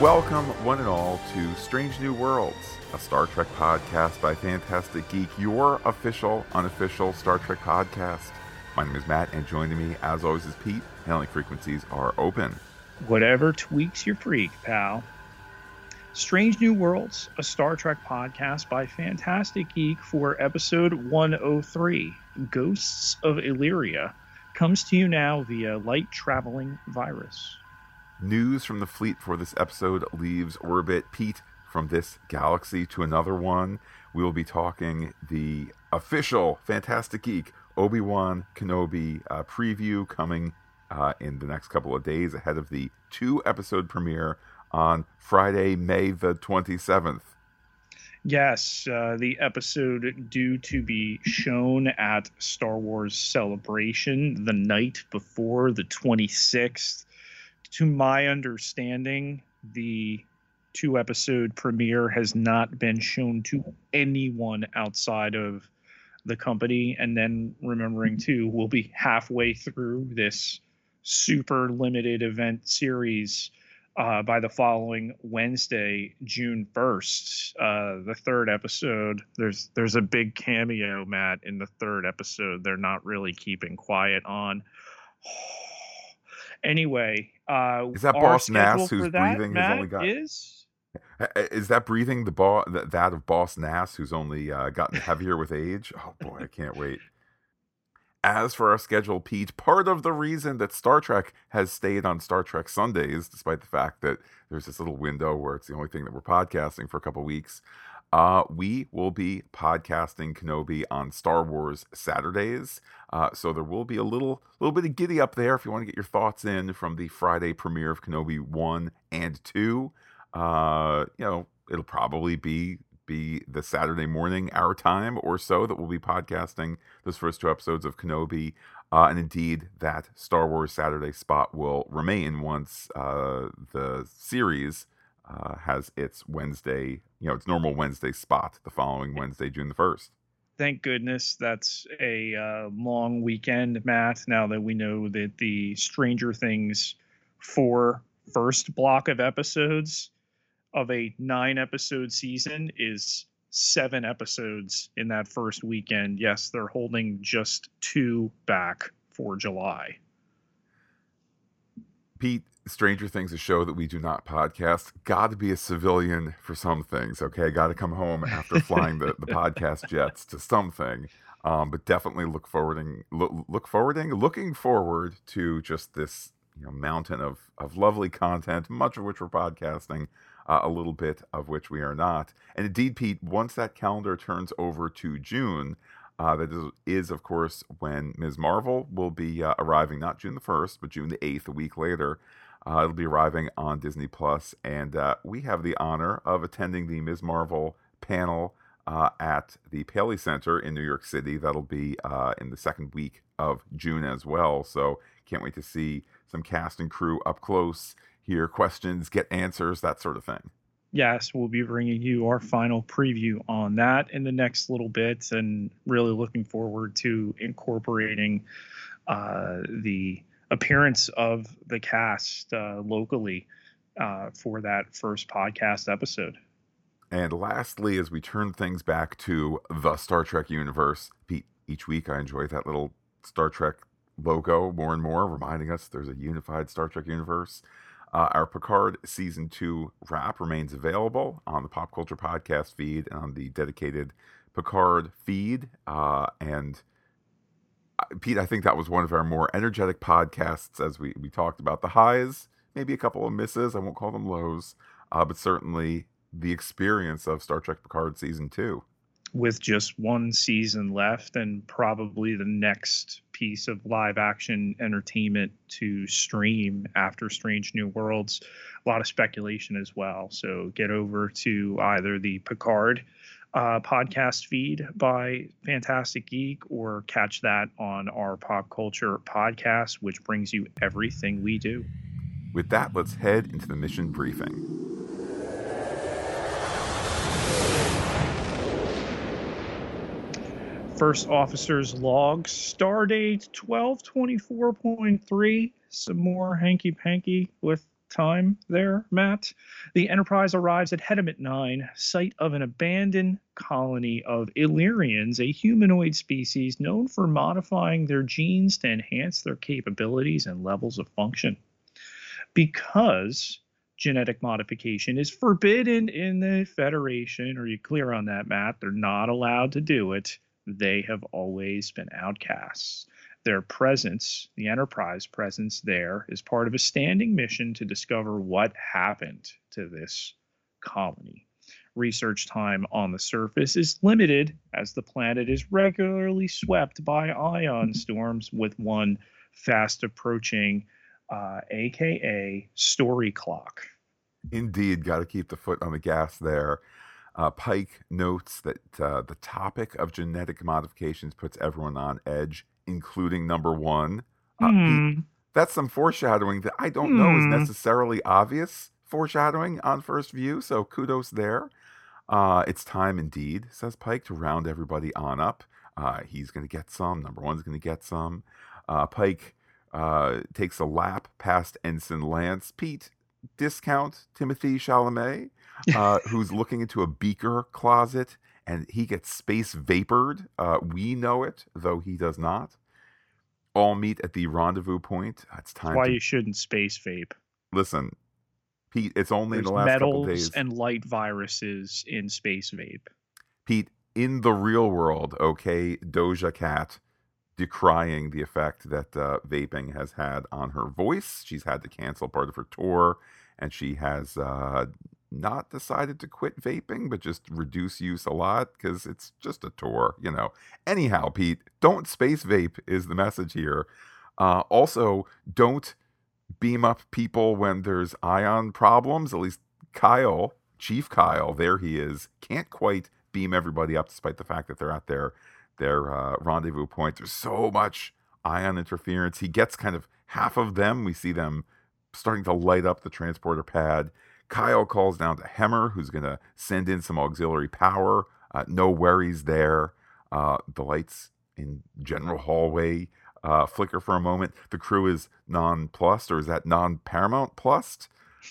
Welcome, one and all, to Strange New Worlds, a Star Trek podcast by Phantastic Geek, your official, unofficial Star Trek podcast. My name is Matt, and joining me, as always, is Pete. Hailing frequencies are open. Whatever tweaks your freak, pal. Strange New Worlds, a Star Trek podcast by Phantastic Geek for episode 103, Ghosts of Illyria, comes to you now via light traveling virus. News from the fleet for this episode leaves orbit. Pete, from this galaxy to another one, we will be talking the official Phantastic Geek Obi Wan Kenobi uh, preview coming uh, in the next couple of days ahead of the two episode premiere on Friday, May the 27th. Yes, uh, the episode due to be shown at Star Wars Celebration the night before the 26th to my understanding, the two episode premiere has not been shown to anyone outside of the company. And then remembering, too, we'll be halfway through this super limited event series uh, by the following Wednesday, June first. Uh, the third episode. There's there's a big cameo, Matt, in the third episode. They're not really keeping quiet on. Anyway, uh, is that Boss Nass who's that, breathing? Matt, only got is is that breathing the ball that of Boss Nass who's only uh, gotten heavier with age? Oh boy, I can't wait. As for our schedule, Pete, part of the reason that Star Trek has stayed on Star Trek Sundays, despite the fact that there's this little window where it's the only thing that we're podcasting for a couple weeks, uh, we will be podcasting Kenobi on Star Wars Saturdays. Uh, so there will be a little little bit of giddy up there if you want to get your thoughts in from the Friday premiere of Kenobi 1 and 2. Uh, you know, it'll probably be be the Saturday morning our time or so that we'll be podcasting those first two episodes of Kenobi. Uh, and indeed, that Star Wars Saturday spot will remain once uh, the series uh, has its Wednesday, you know, its normal Wednesday spot the following Wednesday, June the 1st. Thank goodness that's a uh, long weekend, Matt. Now that we know that the Stranger Things four first block of episodes of a nine episode season is seven episodes in that first weekend. Yes, they're holding just two back for July. Pete, Stranger Things, a show that we do not podcast. Got to be a civilian for some things, okay? Got to come home after flying the, the podcast jets to something. Um, but definitely look forwarding, look, look forwarding, looking forward to just this you know mountain of of lovely content, much of which we're podcasting, uh, a little bit of which we are not. And indeed, Pete, once that calendar turns over to June, uh, that is, is, of course, when Ms. Marvel will be uh, arriving, not June the 1st, but June the 8th, a week later. Uh, it'll be arriving on Disney Plus, and uh, we have the honor of attending the Ms. Marvel panel uh, at the Paley Center in New York City. That'll be uh, in the second week of June as well. So can't wait to see some cast and crew up close, hear questions, get answers, that sort of thing yes, we'll be bringing you our final preview on that in the next little bit, and really looking forward to incorporating uh, the appearance of the cast uh, locally uh, for that first podcast episode. And lastly, as we turn things back to the Star Trek universe, Pete, each week I enjoy that little Star Trek logo more and more, reminding us there's a unified Star Trek universe. Uh, our Picard season two wrap remains available on the Pop Culture Podcast feed and on the dedicated Picard feed. Uh, and Pete, I think that was one of our more energetic podcasts as we, we talked about the highs, maybe a couple of misses. I won't call them lows, uh, but certainly the experience of Star Trek Picard season two with just one season left and probably the next piece of live action entertainment to stream after Strange New Worlds. A lot of speculation as well. So get over to either the Picard uh, podcast feed by Phantastic Geek or catch that on our pop culture podcast, which brings you everything we do. With that, let's head into the mission briefing. First officer's log, stardate 1224.3. Some more hanky panky with time there, Matt. The Enterprise arrives at Hetemit 9, site of an abandoned colony of Illyrians, a humanoid species known for modifying their genes to enhance their capabilities and levels of function. Because genetic modification is forbidden in the Federation, are you clear on that, Matt? They're not allowed to do it. They have always been outcasts their presence, the Enterprise presence there, is part of a standing mission to discover what happened to this colony. Research time on the surface is limited as the planet is regularly swept by ion storms with one fast approaching, uh, aka story clock. Indeed, got to keep the foot on the gas there. Uh, Pike notes that uh, the topic of genetic modifications puts everyone on edge including number one. Uh, mm. That's some foreshadowing that I don't mm. know is hmm. necessarily obvious foreshadowing on first view. So kudos there. Uh, it's time indeed, says Pike, to round everybody on up. Uh, he's going to get some. Number one's going to get some. Uh, Pike uh, takes a lap past Ensign Lance. Pete, discount Timothy Chalamet, uh, who's looking into a beaker closet and he gets space vapored. Uh, we know it, though he does not. All meet at the rendezvous point. It's time. That's why to... you shouldn't space vape. Listen, Pete. It's only There's in the last couple days. and light viruses in space vape. Pete, in the real world, okay, Doja Cat decrying the effect that uh, vaping has had on her voice. She's had to cancel part of her tour, and she has uh, not decided to quit vaping, but just reduce use a lot because it's just a tour, you know. Anyhow, Pete, don't space vape is the message here. Uh, also, don't beam up people when there's ion problems. At least Kyle, Chief Kyle, there he is, can't quite beam everybody up despite the fact that they're at their their uh, rendezvous point. There's so much ion interference. He gets kind of half of them. We see them starting to light up the transporter pad Kyle calls down to Hemmer, who's going to send in some auxiliary power. Uh, no worries there. Uh, the lights in general hallway uh, flicker for a moment. The crew is non-plussed, or is that non-paramount plussed?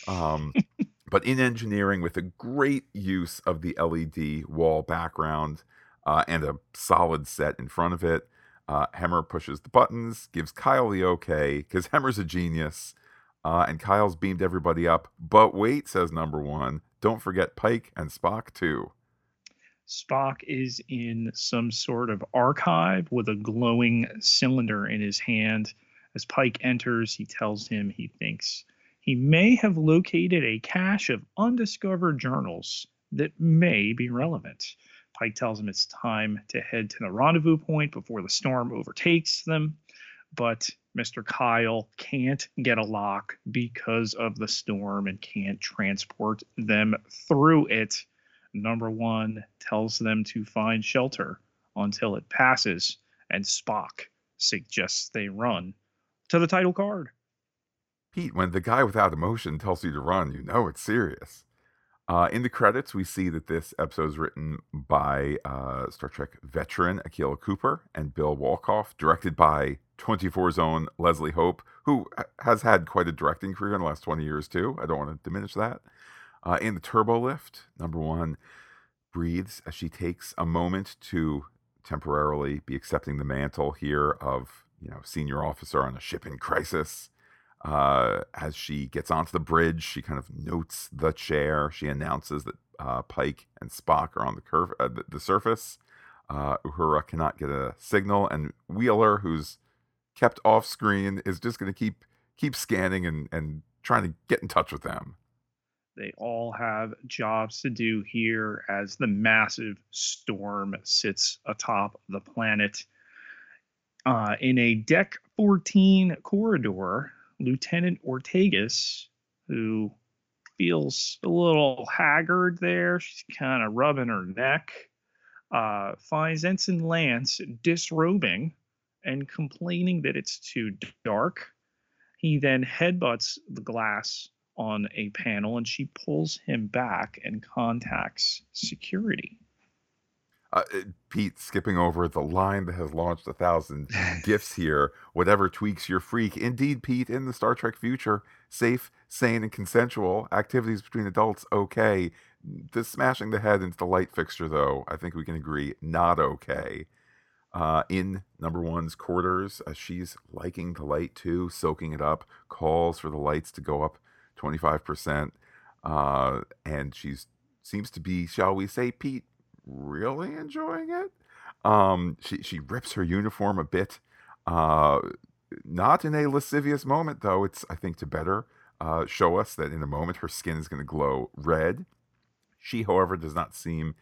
Um, but in engineering, with a great use of the LED wall background uh, and a solid set in front of it, uh, Hemmer pushes the buttons, gives Kyle the okay, because Hemmer's a genius. Uh, and Kyle's beamed everybody up. But wait, says number one, don't forget Pike and Spock too. Spock is in some sort of archive with a glowing cylinder in his hand. As Pike enters, he tells him he thinks he may have located a cache of undiscovered journals that may be relevant. Pike tells him it's time to head to the rendezvous point before the storm overtakes them but Mr. Kyle can't get a lock because of the storm and can't transport them through it. Number one tells them to find shelter until it passes, and Spock suggests they run to the title card. Pete, when the guy without emotion tells you to run, you know it's serious. Uh, in the credits, we see that this episode is written by uh, Star Trek veteran Akela Cooper and Bill Wolkoff, directed by 24's zone Leslie Hope, who has had quite a directing career in the last 20 years, too. I don't want to diminish that. Uh, in the turbo lift, number one breathes as she takes a moment to temporarily be accepting the mantle here of you know senior officer on a ship in crisis uh, as she gets onto the bridge, she kind of notes the chair. She announces that uh, Pike and Spock are on the curve, uh, the, the, surface. Uh, Uhura cannot get a signal, and Wheeler, who's kept off screen, is just going to keep keep scanning and and trying to get in touch with them. They all have jobs to do here as the massive storm sits atop the planet. Uh, in a deck 14 corridor, Lieutenant Ortegas, who feels a little haggard there. She's kind of rubbing her neck. Uh, finds Ensign Lance disrobing and complaining that it's too dark. He then headbutts the glass on a panel and she pulls him back and contacts security. Uh, Pete skipping over the line that has launched a thousand gifts here. Whatever tweaks your freak. Indeed, Pete, in the Star Trek future, safe, sane, and consensual activities between adults, okay. The smashing the head into the light fixture, though, I think we can agree, not okay. Uh, in number one's quarters, uh, she's liking the light too, soaking it up, calls for the lights to go up 25%. Uh, and she seems to be, shall we say, Pete, really enjoying it. Um, she she rips her uniform a bit. Uh, not in a lascivious moment, though. It's I think to better uh, show us that in a moment her skin is going to glow red. She, however, does not seem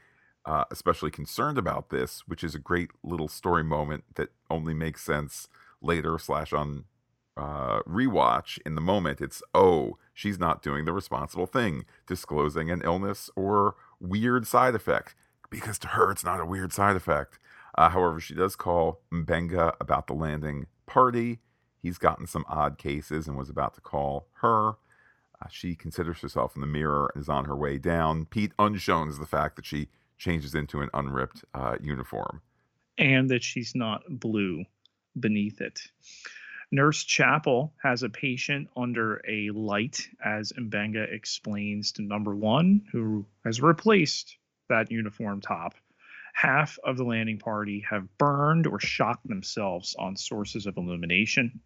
uh, especially concerned about this, which is a great little story moment that only makes sense later slash on uh, rewatch. In the moment, it's oh, she's not doing the responsible thing, disclosing an illness or weird side effect because to her it's not a weird side effect. Uh, however, she does call Mbenga about the landing party. He's gotten some odd cases and was about to call her. Uh, she considers herself in the mirror and is on her way down. Pete unshown is the fact that she changes into an unripped uh, uniform. And that she's not blue beneath it. Nurse Chapel has a patient under a light, as Mbenga explains to number one, who has replaced that uniform top. Half of the landing party have burned or shocked themselves on sources of illumination,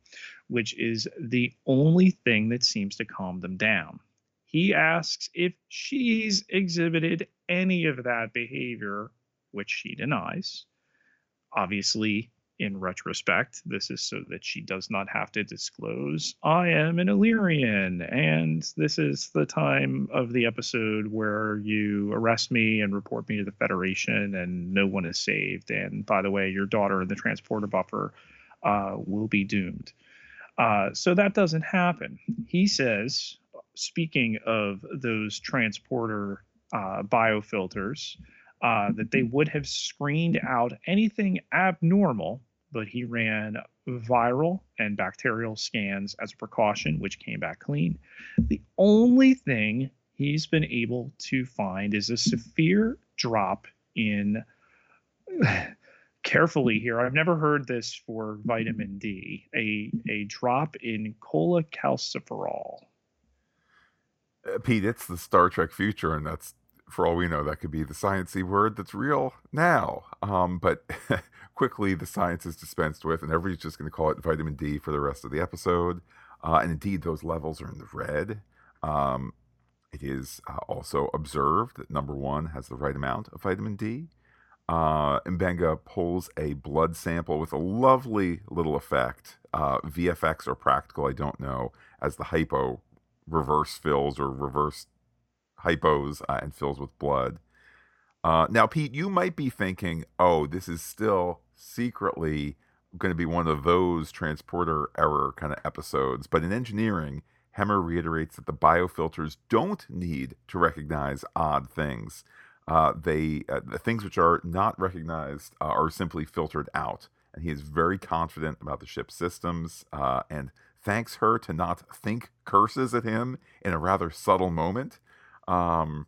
which is the only thing that seems to calm them down. He asks if she's exhibited any of that behavior, which she denies. Obviously, in retrospect. This is so that she does not have to disclose, I am an Illyrian, and this is the time of the episode where you arrest me and report me to the Federation, and no one is saved. And by the way, your daughter in the transporter buffer uh, will be doomed. Uh, so that doesn't happen. He says, speaking of those transporter uh, biofilters, uh, that they would have screened out anything abnormal but he ran viral and bacterial scans as a precaution, which came back clean. The only thing he's been able to find is a severe drop in. carefully here. I've never heard this for vitamin D. A a drop in cholecalciferol. Uh, Pete, it's the Star Trek future, and that's for all we know, that could be the sciency word that's real now. Um, but quickly, the science is dispensed with, and everybody's just going to call it vitamin D for the rest of the episode. Uh, and indeed, those levels are in the red. Um, it is uh, also observed that number one has the right amount of vitamin D. Uh, Mbenga pulls a blood sample with a lovely little effect, uh, VFX or practical, I don't know, as the hypo reverse fills or reverse hypos uh, and fills with blood. Uh, now, Pete, you might be thinking, oh, this is still secretly going to be one of those transporter error kind of episodes. But in engineering, Hemmer reiterates that the biofilters don't need to recognize odd things. Uh, they uh, the things which are not recognized uh, are simply filtered out, and he is very confident about the ship's systems uh, and thanks her to not think curses at him in a rather subtle moment um,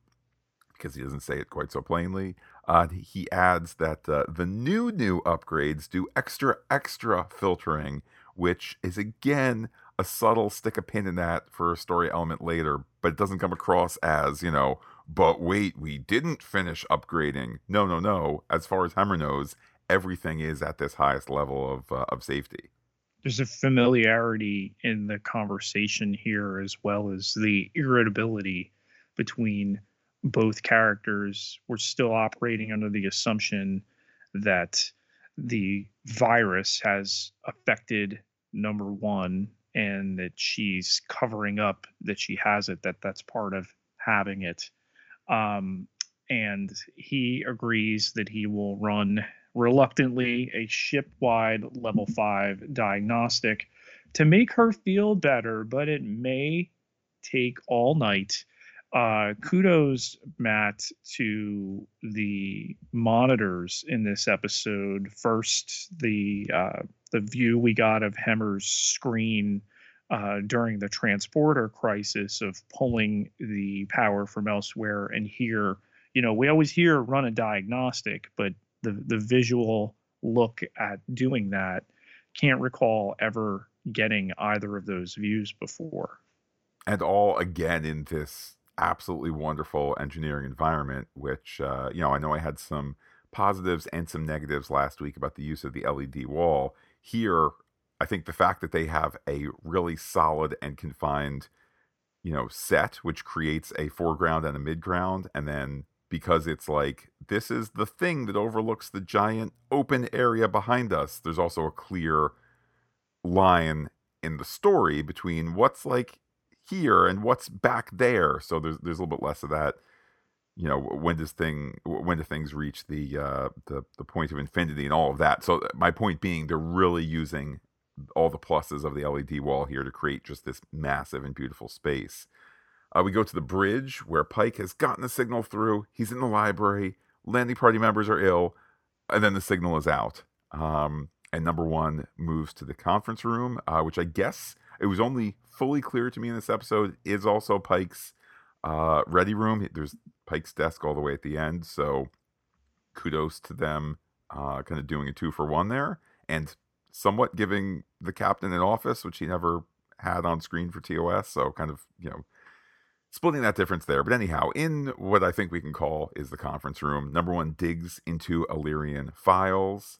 because he doesn't say it quite so plainly. Uh, he adds that uh, the new new upgrades do extra extra filtering, which is again a subtle stick a pin in that for a story element later, but it doesn't come across as you know. But wait, we didn't finish upgrading. No, no, no. As far as Hemmer knows, everything is at this highest level of uh, of safety. There's a familiarity in the conversation here, as well as the irritability between both characters. We're still operating under the assumption that the virus has affected number one and that she's covering up that she has it that that's part of having it. Um, and he agrees that he will run reluctantly a ship-wide level 5 diagnostic to make her feel better but it may take all night uh, kudos, Matt, to the monitors in this episode. First, the uh, the view we got of Hemmer's screen uh, during the transporter crisis of pulling the power from elsewhere, and here, you know, we always hear run a diagnostic, but the the visual look at doing that. Can't recall ever getting either of those views before. And all again in this absolutely wonderful engineering environment, which, uh, you know, I know I had some positives and some negatives last week about the use of the LED wall. Here, I think the fact that they have a really solid and confined, you know, set, which creates a foreground and a midground, and then because it's like this is the thing that overlooks the giant open area behind us, there's also a clear line in the story between what's like here and what's back there. So there's there's a little bit less of that. You know, when does thing when do things reach the uh, the the point of infinity and all of that? So my point being, they're really using all the pluses of the LED wall here to create just this massive and beautiful space. Uh, we go to the bridge where Pike has gotten the signal through. He's in the library. Landing party members are ill, and then the signal is out. Um, and number one moves to the conference room, uh, which I guess it was only fully clear to me in this episode is also Pike's uh, ready room. There's Pike's desk all the way at the end, so kudos to them, uh, kind of doing a two for one there, and somewhat giving the captain an office, which he never had on screen for TOS. So kind of you know splitting that difference there. But anyhow, in what I think we can call is the conference room, number one digs into Illyrian files.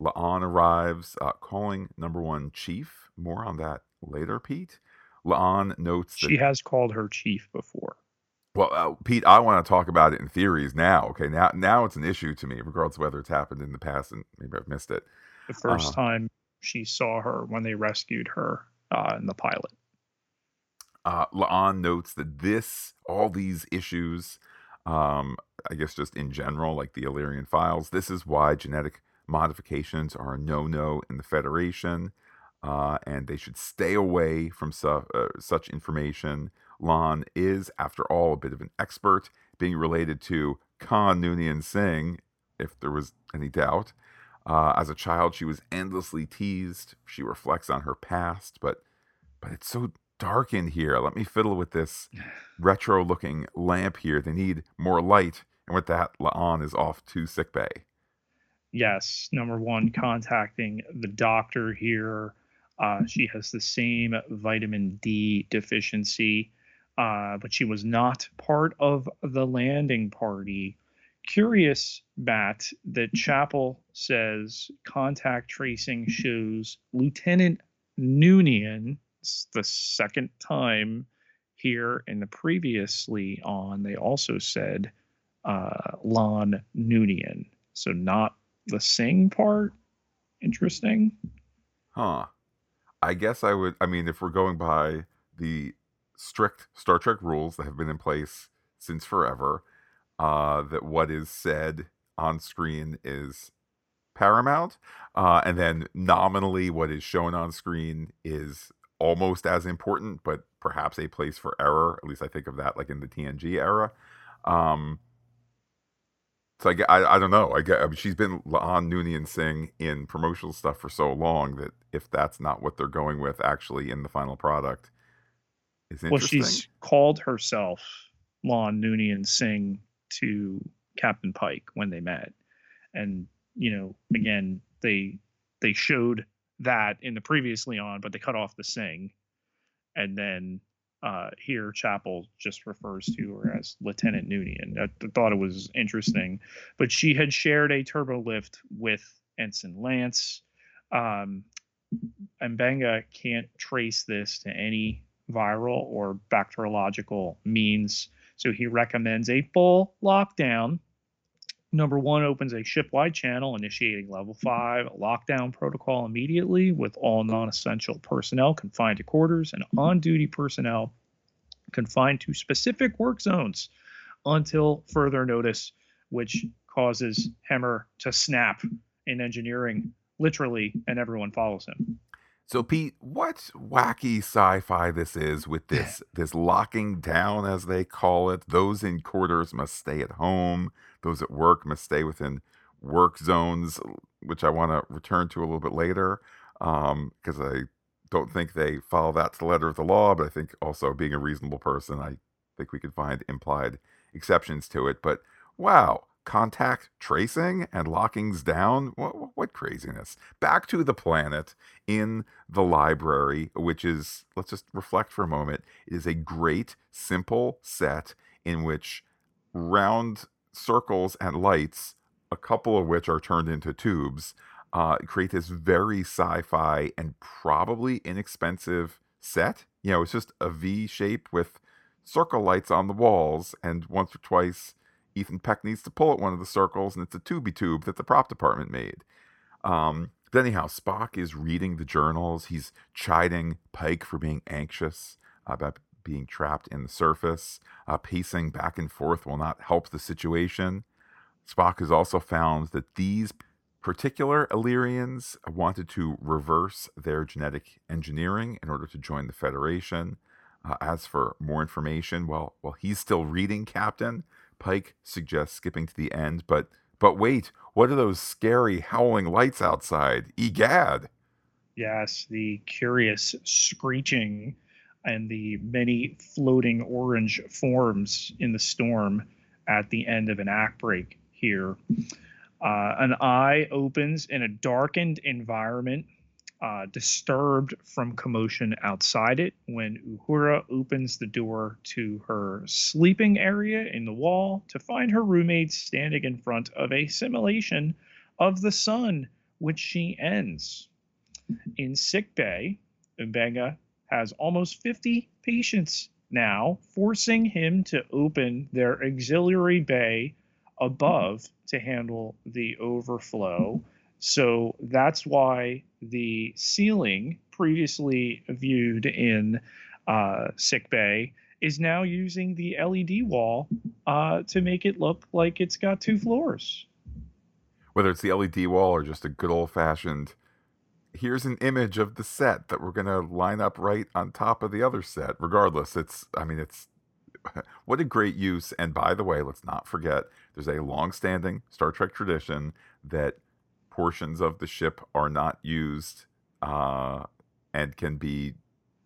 La'an arrives, uh, calling number one chief. More on that later, Pete. La'an notes that she has called her chief before. Well, uh, Pete, I want to talk about it in theories now. Okay, now now it's an issue to me, regardless of whether it's happened in the past, and maybe I've missed it. The first uh, time she saw her when they rescued her uh, in the pilot. Uh, La'an notes that this, all these issues, um, I guess just in general, like the Illyrian files, this is why genetic modifications are a no-no in the Federation uh, and they should stay away from su- uh, such information. La'an is, after all, a bit of an expert, being related to Khan Noonien Singh, if there was any doubt. Uh, as a child, she was endlessly teased. She reflects on her past, but but it's so dark in here. Let me fiddle with this retro-looking lamp here. They need more light, and with that, La'an is off to sickbay. Yes, number one, contacting the doctor here uh, she has the same vitamin D deficiency, uh, but she was not part of the landing party. Curious, Matt, that Chapel says contact tracing shows Lieutenant Noonien. The second time here in the previously on, they also said uh, La'an Noonien. So not the Singh part. Interesting. Huh. I guess I would. I mean, if we're going by the strict Star Trek rules that have been in place since forever, uh, that what is said on screen is paramount, uh, and then nominally what is shown on screen is almost as important, but perhaps a place for error. At least I think of that like in the TNG era. Um, so I, I, I don't know. I get I mean, she's been on Noonien Singh in promotional stuff for so long that if that's not what they're going with actually in the final product, is interesting. Well, she's called herself La'an Noonien Singh to Captain Pike when they met, and you know, again, they they showed that in the previously on, but they cut off the Singh. and then uh, here Chapel just refers to her as Lieutenant Noonien. I thought it was interesting, but she had shared a turbo lift with Ensign Lance. Um, Mbenga can't trace this to any viral or bacteriological means, so he recommends a full lockdown. Number one opens a ship-wide channel initiating level five lockdown protocol immediately with all non-essential personnel confined to quarters and on-duty personnel confined to specific work zones until further notice, which causes Hemmer to snap in engineering literally, and everyone follows him. So Pete, what wacky sci-fi this is with this this locking down as they call it. Those in quarters must stay at home. Those at work must stay within work zones, which I want to return to a little bit later because um, I don't think they follow that to the letter of the law. But I think also being a reasonable person, I think we could find implied exceptions to it. But wow, contact tracing and lockings down. What, what craziness. Back to the planet in the library, which is, let's just reflect for a moment. It is a great, simple set in which round circles and lights, a couple of which are turned into tubes, uh, create this very sci fi and probably inexpensive set. You know, it's just a V shape with circle lights on the walls, and once or twice Ethan Peck needs to pull at one of the circles, and it's a tubey tube that the prop department made. Um, but anyhow, Spock is reading the journals. He's chiding Pike for being anxious about being trapped in the surface. Uh, pacing back and forth will not help the situation. Spock has also found that these particular Illyrians wanted to reverse their genetic engineering in order to join the Federation. Uh, as for more information, well, well, he's still reading, Captain. Pike suggests skipping to the end, but but wait, what are those scary howling lights outside? Egad! Yes, the curious screeching and the many floating orange forms in the storm at the end of an act break here. Uh, an eye opens in a darkened environment uh, disturbed from commotion outside it when Uhura opens the door to her sleeping area in the wall to find her roommate standing in front of a simulation of the sun, which she ends. In sick bay, Mbenga has almost 50 patients now, forcing him to open their auxiliary bay above to handle the overflow. So that's why the ceiling, previously viewed in uh, sick bay, is now using the LED wall uh, to make it look like it's got two floors. Whether it's the LED wall or just a good old fashioned, here's an image of the set that we're going to line up right on top of the other set. Regardless, it's, I mean, it's what a great use. And by the way, let's not forget there's a long standing Star Trek tradition that portions of the ship are not used uh, and can be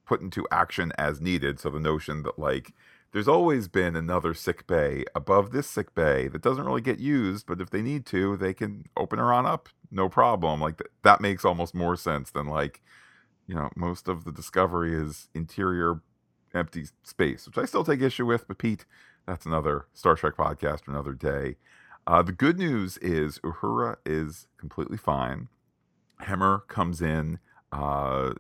put into action as needed. So the notion that like there's always been another sick bay above this sick bay that doesn't really get used, but if they need to, they can open her on up, no problem. Like th- that makes almost more sense than like you know most of the discovery is interior empty space, which I still take issue with. But Pete, that's another Star Trek podcast, for another day. Uh, the good news is Uhura is completely fine. Hemmer comes in. Uh,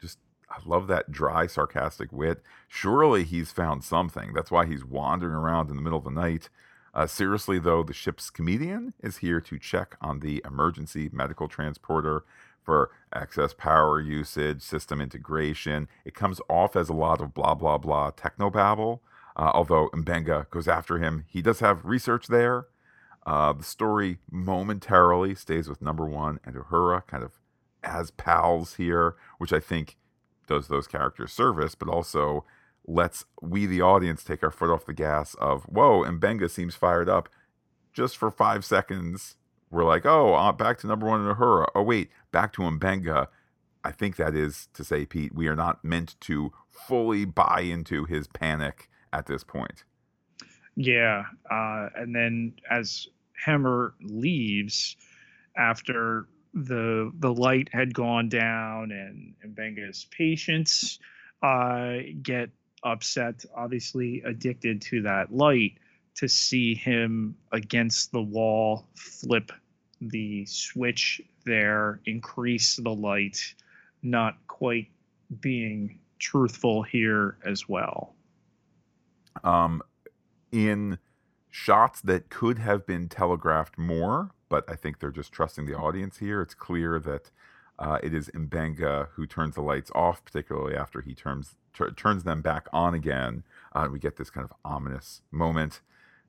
just, I love that dry, sarcastic wit. Surely he's found something. That's why he's wandering around in the middle of the night. Uh, seriously, though, the ship's comedian is here to check on the emergency medical transporter for excess power usage, system integration. It comes off as a lot of blah, blah, blah technobabble. Uh, although Mbenga goes after him, he does have research there. Uh, the story momentarily stays with number one and Uhura, kind of as pals here, which I think does those characters service, but also lets we, the audience, take our foot off the gas of, whoa, Mbenga seems fired up. Just for five seconds, we're like, oh, uh, back to number one and Uhura. Oh, wait, back to Mbenga. I think that is to say, Pete, we are not meant to fully buy into his panic at this point. Yeah, uh, and then as Hemmer leaves after the the light had gone down and, and Mbenga's patients uh, get upset, obviously addicted to that light, to see him against the wall flip the switch there, increase the light, not quite being truthful here as well. Um, in shots that could have been telegraphed more, but I think they're just trusting the audience here. It's clear that uh, it is Mbenga who turns the lights off, particularly after he turns turns them back on again. Uh, we get this kind of ominous moment.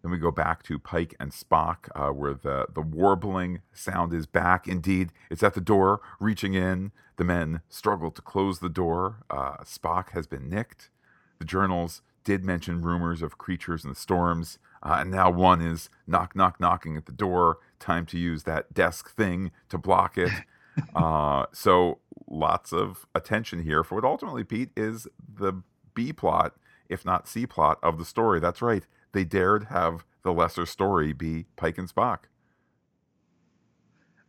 Then we go back to Pike and Spock, uh, where the, the warbling sound is back. Indeed, it's at the door, reaching in. The men struggle to close the door. Uh, Spock has been nicked. The journals did mention rumors of creatures the storms. Uh, and now one is knock, knock, knocking at the door. Time to use that desk thing to block it. uh, so lots of attention here for what ultimately, Pete, is the B plot, if not C plot, of the story. That's right. they dared have the lesser story be Pike and Spock.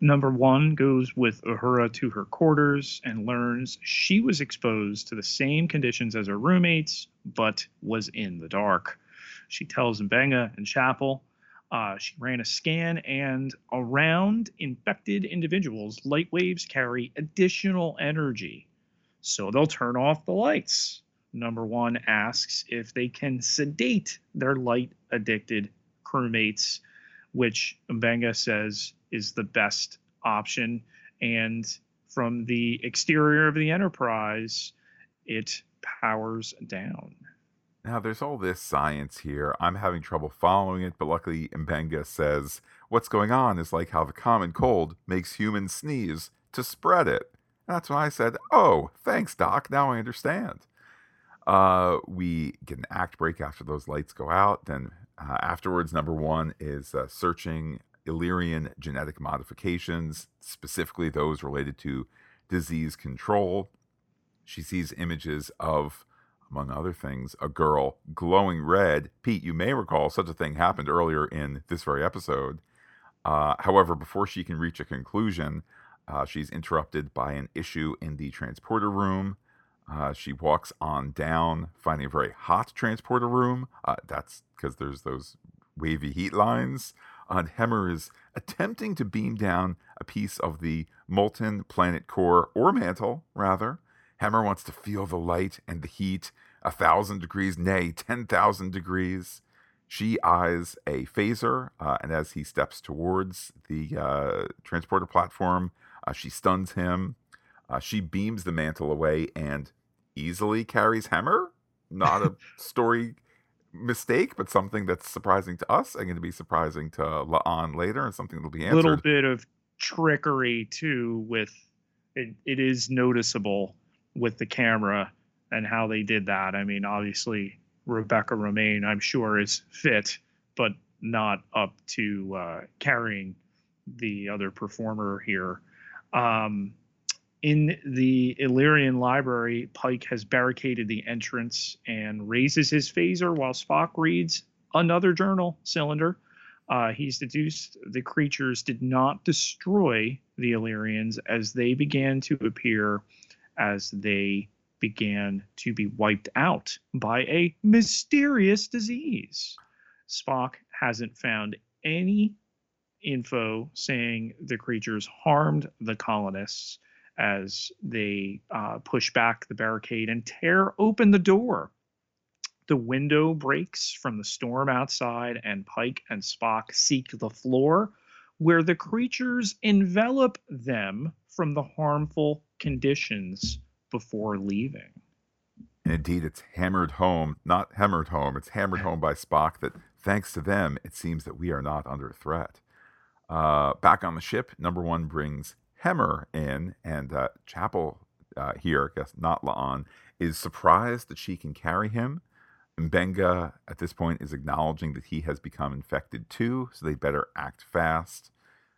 Number one goes with Uhura to her quarters and learns she was exposed to the same conditions as her roommates, but was in the dark. She tells Mbenga and Chapel uh, she ran a scan, and around infected individuals, light waves carry additional energy. So they'll turn off the lights. Number one asks if they can sedate their light addicted crewmates, which Mbenga says is the best option. And from the exterior of the Enterprise, it powers down. Now, there's all this science here. I'm having trouble following it, but luckily Mbenga says what's going on is like how the common cold makes humans sneeze to spread it. That's why I said, oh, thanks, Doc. Now I understand. Uh, we get an act break after those lights go out. Then uh, afterwards, number one is uh, searching Illyrian genetic modifications, specifically those related to disease control. She sees images of among other things, a girl glowing red. Pete, you may recall such a thing happened earlier in this very episode. Uh, however, before she can reach a conclusion, uh, she's interrupted by an issue in the transporter room. Uh, she walks on down, finding a very hot transporter room. Uh, that's because there's those wavy heat lines. And Hemmer is attempting to beam down a piece of the molten planet core, or mantle, rather, Hemmer wants to feel the light and the heat, a thousand degrees, nay, 10,000 degrees. She eyes a phaser, uh, and as he steps towards the uh, transporter platform, uh, she stuns him. Uh, she beams the mantle away and easily carries Hemmer. Not a story mistake, but something that's surprising to us and going to be surprising to La'an later, and something that'll be answered. A little bit of trickery too. With it, it is noticeable with the camera and how they did that. I mean, obviously Rebecca Romijn, I'm sure, is fit, but not up to uh, carrying the other performer here. Um, in the Illyrian library, Pike has barricaded the entrance and raises his phaser while Spock reads another journal cylinder. Uh, he's deduced the creatures did not destroy the Illyrians as they began to appear as they began to be wiped out by a mysterious disease. Spock hasn't found any info saying the creatures harmed the colonists as they uh, push back the barricade and tear open the door. The window breaks from the storm outside, and Pike and Spock seek the floor where the creatures envelop them from the harmful conditions before leaving. Indeed, it's hammered home, not hammered home, it's hammered home by Spock that thanks to them, it seems that we are not under threat. Uh, back on the ship, number one brings Hemmer in, and uh, Chapel uh, here, I guess not La'an, is surprised that she can carry him. Mbenga at this point is acknowledging that he has become infected too, so they better act fast.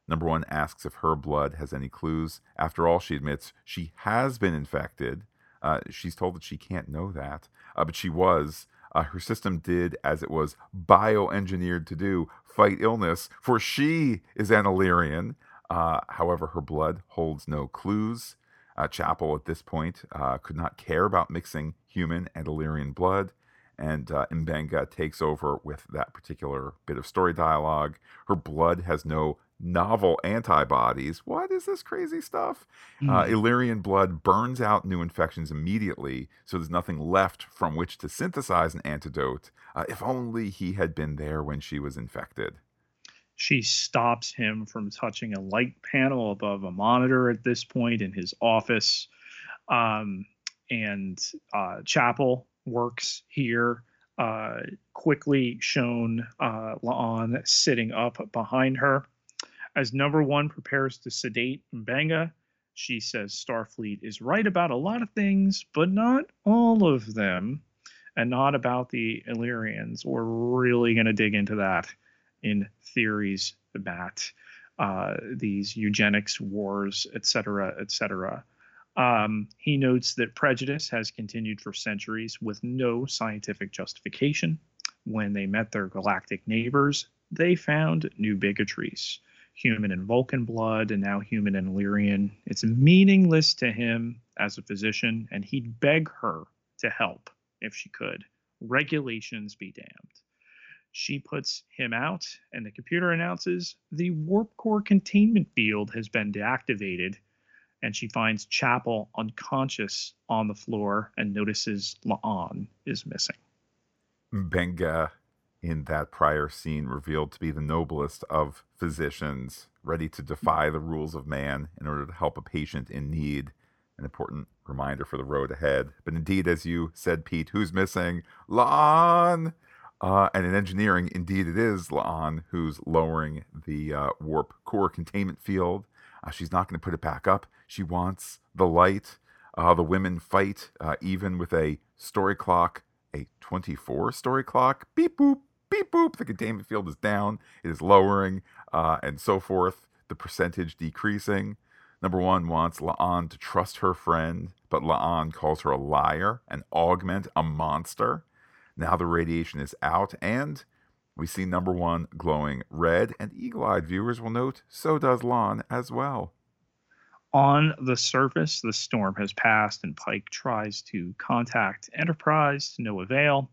Number one asks if her blood has any clues. After all, she admits she has been infected. Uh, she's told that she can't know that, uh, but she was. Uh, her system did as it was bioengineered to do fight illness, for she is an Illyrian. Uh, however, her blood holds no clues. Uh, Chapel at this point uh, could not care about mixing human and Illyrian blood and uh, Mbenga takes over with that particular bit of story dialogue. Her blood has no novel antibodies. What is this crazy stuff? Mm. Uh, hmm. Illyrian blood burns out new infections immediately, so there's nothing left from which to synthesize an antidote. Uh, if only he had been there when she was infected. She stops him from touching a light panel above a monitor at this point in his office. Um, and uh, Chapel works here. Uh, quickly shown uh, La'an sitting up behind her as number one prepares to sedate Mbenga, she says Starfleet is right about a lot of things, but not all of them, and not about the Illyrians. We're really going to dig into that in theories about uh, these eugenics wars, etc., etc. Um, he notes that prejudice has continued for centuries with no scientific justification. When they met their galactic neighbors, they found new bigotries human and Vulcan blood, and now human and Illyrian. It's meaningless to him as a physician, and he'd beg her to help if she could. Regulations be damned. She puts him out, and the computer announces the warp core containment field has been deactivated. And she finds Chapel unconscious on the floor and notices La'an is missing. M'Benga, in that prior scene, revealed to be the noblest of physicians, ready to defy the rules of man in order to help a patient in need. An important reminder for the road ahead. But indeed, as you said, Pete, who's missing? La'an! Uh, and in engineering, indeed, it is La'an who's lowering the uh, warp core containment field. Uh, she's not going to put it back up. She wants the light. Uh, the women fight, uh, even with a story clock, a 24 story clock. Beep boop, beep boop. The containment field is down. It is lowering, uh, and so forth. The percentage decreasing. Number one wants La'an to trust her friend, but La'an calls her a liar, an augment, a monster. Now the radiation is out, and we see number one glowing red, and eagle eyed viewers will note so does La'an as well. On the surface, the storm has passed, and Pike tries to contact Enterprise to no avail.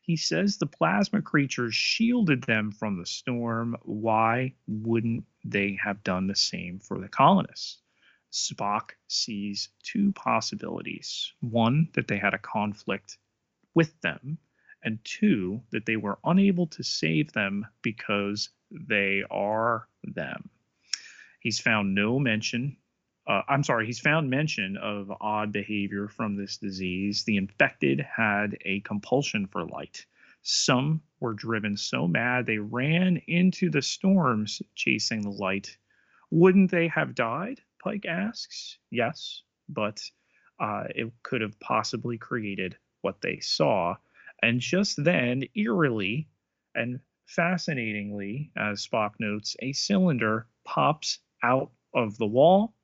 He says the plasma creatures shielded them from the storm. Why wouldn't they have done the same for the colonists? Spock sees two possibilities. One, that they had a conflict with them, and two, that they were unable to save them because they are them. He's found no mention. Uh, I'm sorry, he's found mention of odd behavior from this disease. The infected had a compulsion for light. Some were driven so mad they ran into the storms chasing the light. Wouldn't they have died? Pike asks. Yes, but uh, it could have possibly created what they saw. And just then, eerily and fascinatingly, as Spock notes, a cylinder pops out of the wall,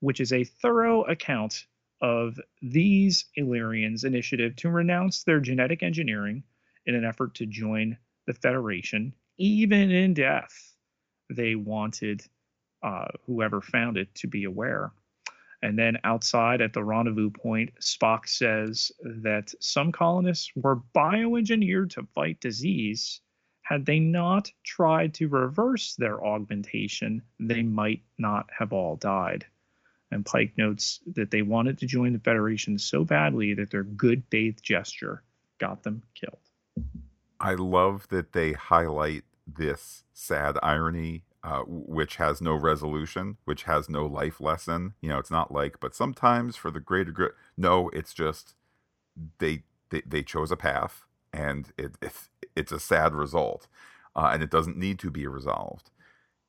which is a thorough account of these Illyrians' initiative to renounce their genetic engineering in an effort to join the Federation. Even in death, they wanted uh, whoever found it to be aware. And then outside at the rendezvous point, Spock says that some colonists were bioengineered to fight disease. Had they not tried to reverse their augmentation, they might not have all died. And Pike notes that they wanted to join the Federation so badly that their good faith gesture got them killed. I love that they highlight this sad irony uh, which has no resolution, which has no life lesson. You know, it's not like, but sometimes for the greater good. No, it's just they they, they chose a path, and it, it it's a sad result, uh, and it doesn't need to be resolved.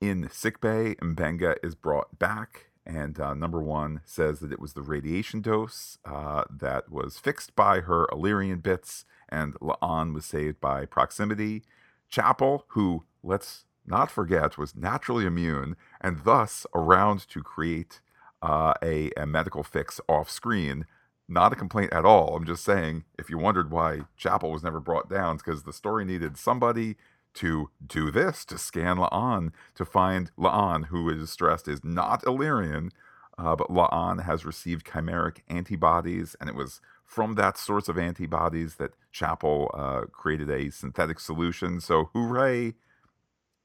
In sickbay, Mbenga is brought back, and uh, number one says that it was the radiation dose uh, that was fixed by her Illyrian bits, and La'an was saved by proximity. Chapel, who let's not forget, was naturally immune and thus around to create uh, a, a medical fix off screen. Not a complaint at all. I'm just saying, if you wondered why Chapel was never brought down, it's because the story needed somebody to do this, to scan La'an, to find La'an, who is stressed is not Illyrian, uh, but La'an has received chimeric antibodies, and it was from that source of antibodies that Chapel uh, created a synthetic solution. So, hooray!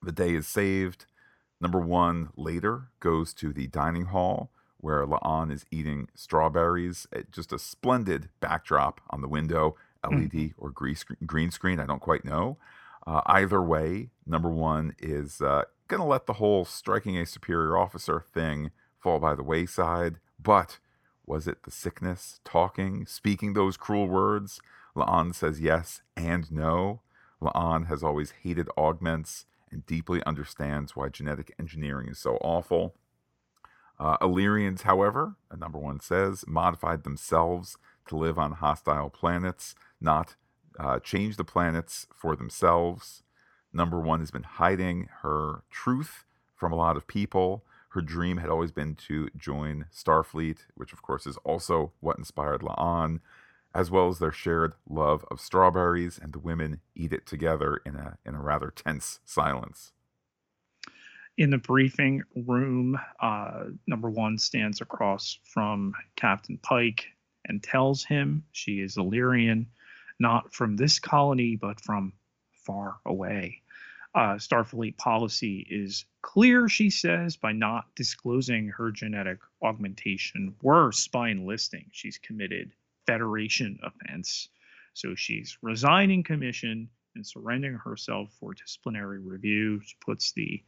The day is saved. Number one later goes to the dining hall where La'an is eating strawberries. Just a splendid backdrop on the window, LED mm. or green screen. I don't quite know. Uh, either way, number one is uh, going to let the whole striking a superior officer thing fall by the wayside. But was it the sickness, talking, speaking those cruel words? La'an says yes and no. La'an has always hated augments and deeply understands why genetic engineering is so awful. Uh, Illyrians, however, number one says, modified themselves to live on hostile planets, not uh, change the planets for themselves. Number one has been hiding her truth from a lot of people. Her dream had always been to join Starfleet, which of course is also what inspired La'an. As well as their shared love of strawberries, and the women eat it together in a in a rather tense silence. In the briefing room, uh, number one stands across from Captain Pike and tells him she is Illyrian, not from this colony, but from far away. Uh, Starfleet policy is clear, she says, by not disclosing her genetic augmentation. Worse, spine listing. she's committed Federation offense. So she's resigning commission and surrendering herself for disciplinary review. She puts the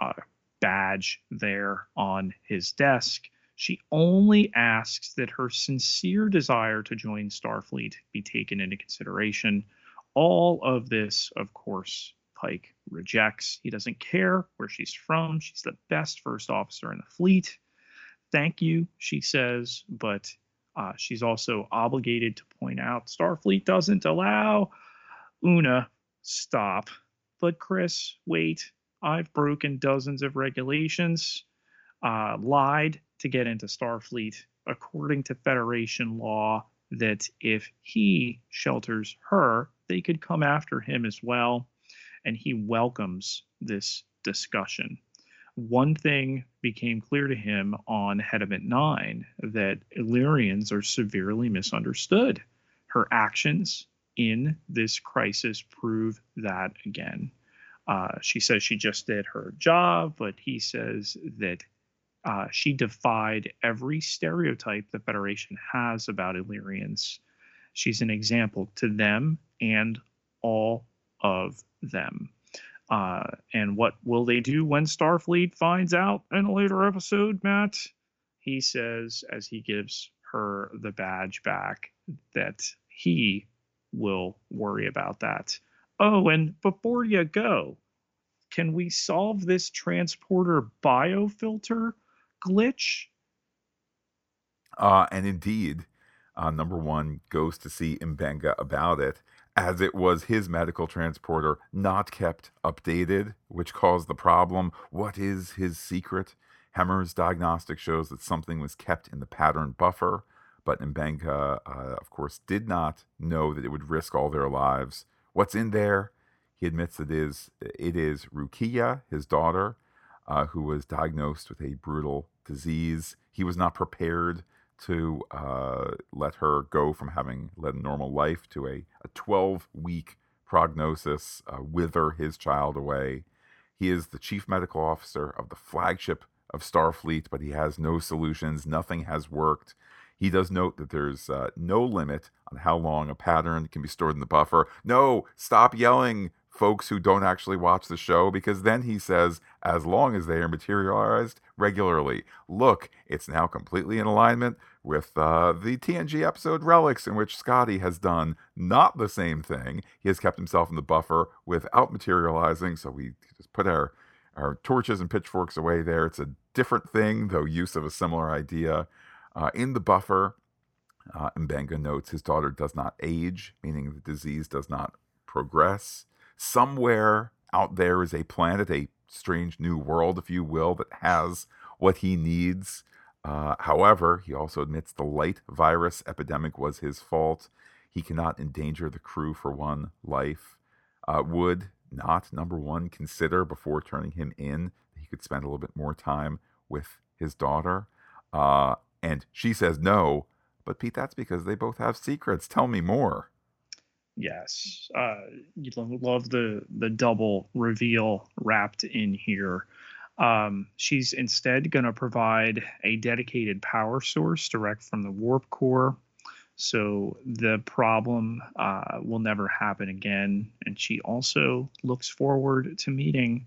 uh, badge there on his desk. She only asks that her sincere desire to join Starfleet be taken into consideration. All of this, of course, Pike rejects. He doesn't care where she's from. She's the best first officer in the fleet. Thank you, she says, but uh, she's also obligated to point out Starfleet doesn't allow Una. Stop. But Chris, wait. I've broken dozens of regulations, uh, lied to get into Starfleet according to Federation law. That if he shelters her, they could come after him as well. And he welcomes this discussion one thing became clear to him on Hetemit 9 that Illyrians are severely misunderstood. Her actions in this crisis prove that again. Uh, she says she just did her job, but he says that uh, she defied every stereotype the Federation has about Illyrians. She's an example to them and all of them. Uh, and what will they do when Starfleet finds out in a later episode, Matt? He says, as he gives her the badge back, that he will worry about that. Oh, and before you go, can we solve this transporter biofilter glitch? Uh, and indeed, uh, number one goes to see M'Benga about it as it was his medical transporter not kept updated, which caused the problem. What is his secret? Hemmer's diagnostic shows that something was kept in the pattern buffer, but M'Benga, uh, of course, did not know that it would risk all their lives. What's in there? He admits it is it is Rukiya, his daughter, uh, who was diagnosed with a brutal disease. He was not prepared to uh, let her go from having led a normal life to a, a 12 week prognosis, uh, wither his child away. He is the chief medical officer of the flagship of Starfleet, but he has no solutions. Nothing has worked. He does note that there's uh, no limit on how long a pattern can be stored in the buffer. No, stop yelling, folks who don't actually watch the show because then he says, as long as they are materialized regularly. Look, it's now completely in alignment with uh, the TNG episode Relics, in which Scotty has done not the same thing. He has kept himself in the buffer without materializing, so we just put our, our torches and pitchforks away there. It's a different thing, though use of a similar idea. Uh, in the buffer, uh, M'Benga notes his daughter does not age, meaning the disease does not progress somewhere out there is a planet, a strange new world, if you will, that has what he needs. Uh, however, he also admits the light virus epidemic was his fault. He cannot endanger the crew for one life. Uh, would not, number one, consider before turning him in he could spend a little bit more time with his daughter? Uh, and she says no, but Pete, that's because they both have secrets. Tell me more. Yes, uh, you love the the double reveal wrapped in here. Um, she's instead going to provide a dedicated power source direct from the warp core, so the problem uh, will never happen again. And she also looks forward to meeting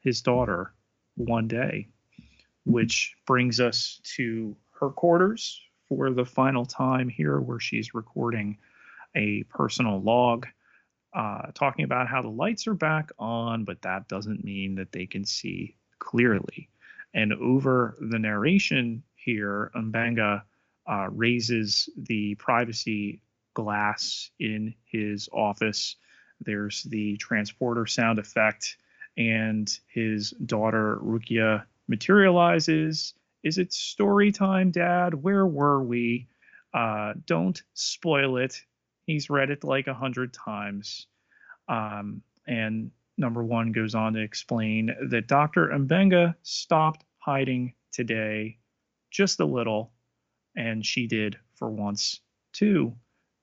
his daughter one day, which brings us to her quarters for the final time here, where she's recording a personal log uh, talking about how the lights are back on, but that doesn't mean that they can see clearly. And over the narration here, M'Benga uh, raises the privacy glass in his office. There's the transporter sound effect, and his daughter Rukiya materializes. Is it story time, Dad? Where were we? Uh, don't spoil it. He's read it like a hundred times. Um, and number one goes on to explain that Dr. Mbenga stopped hiding today just a little, and she did for once too,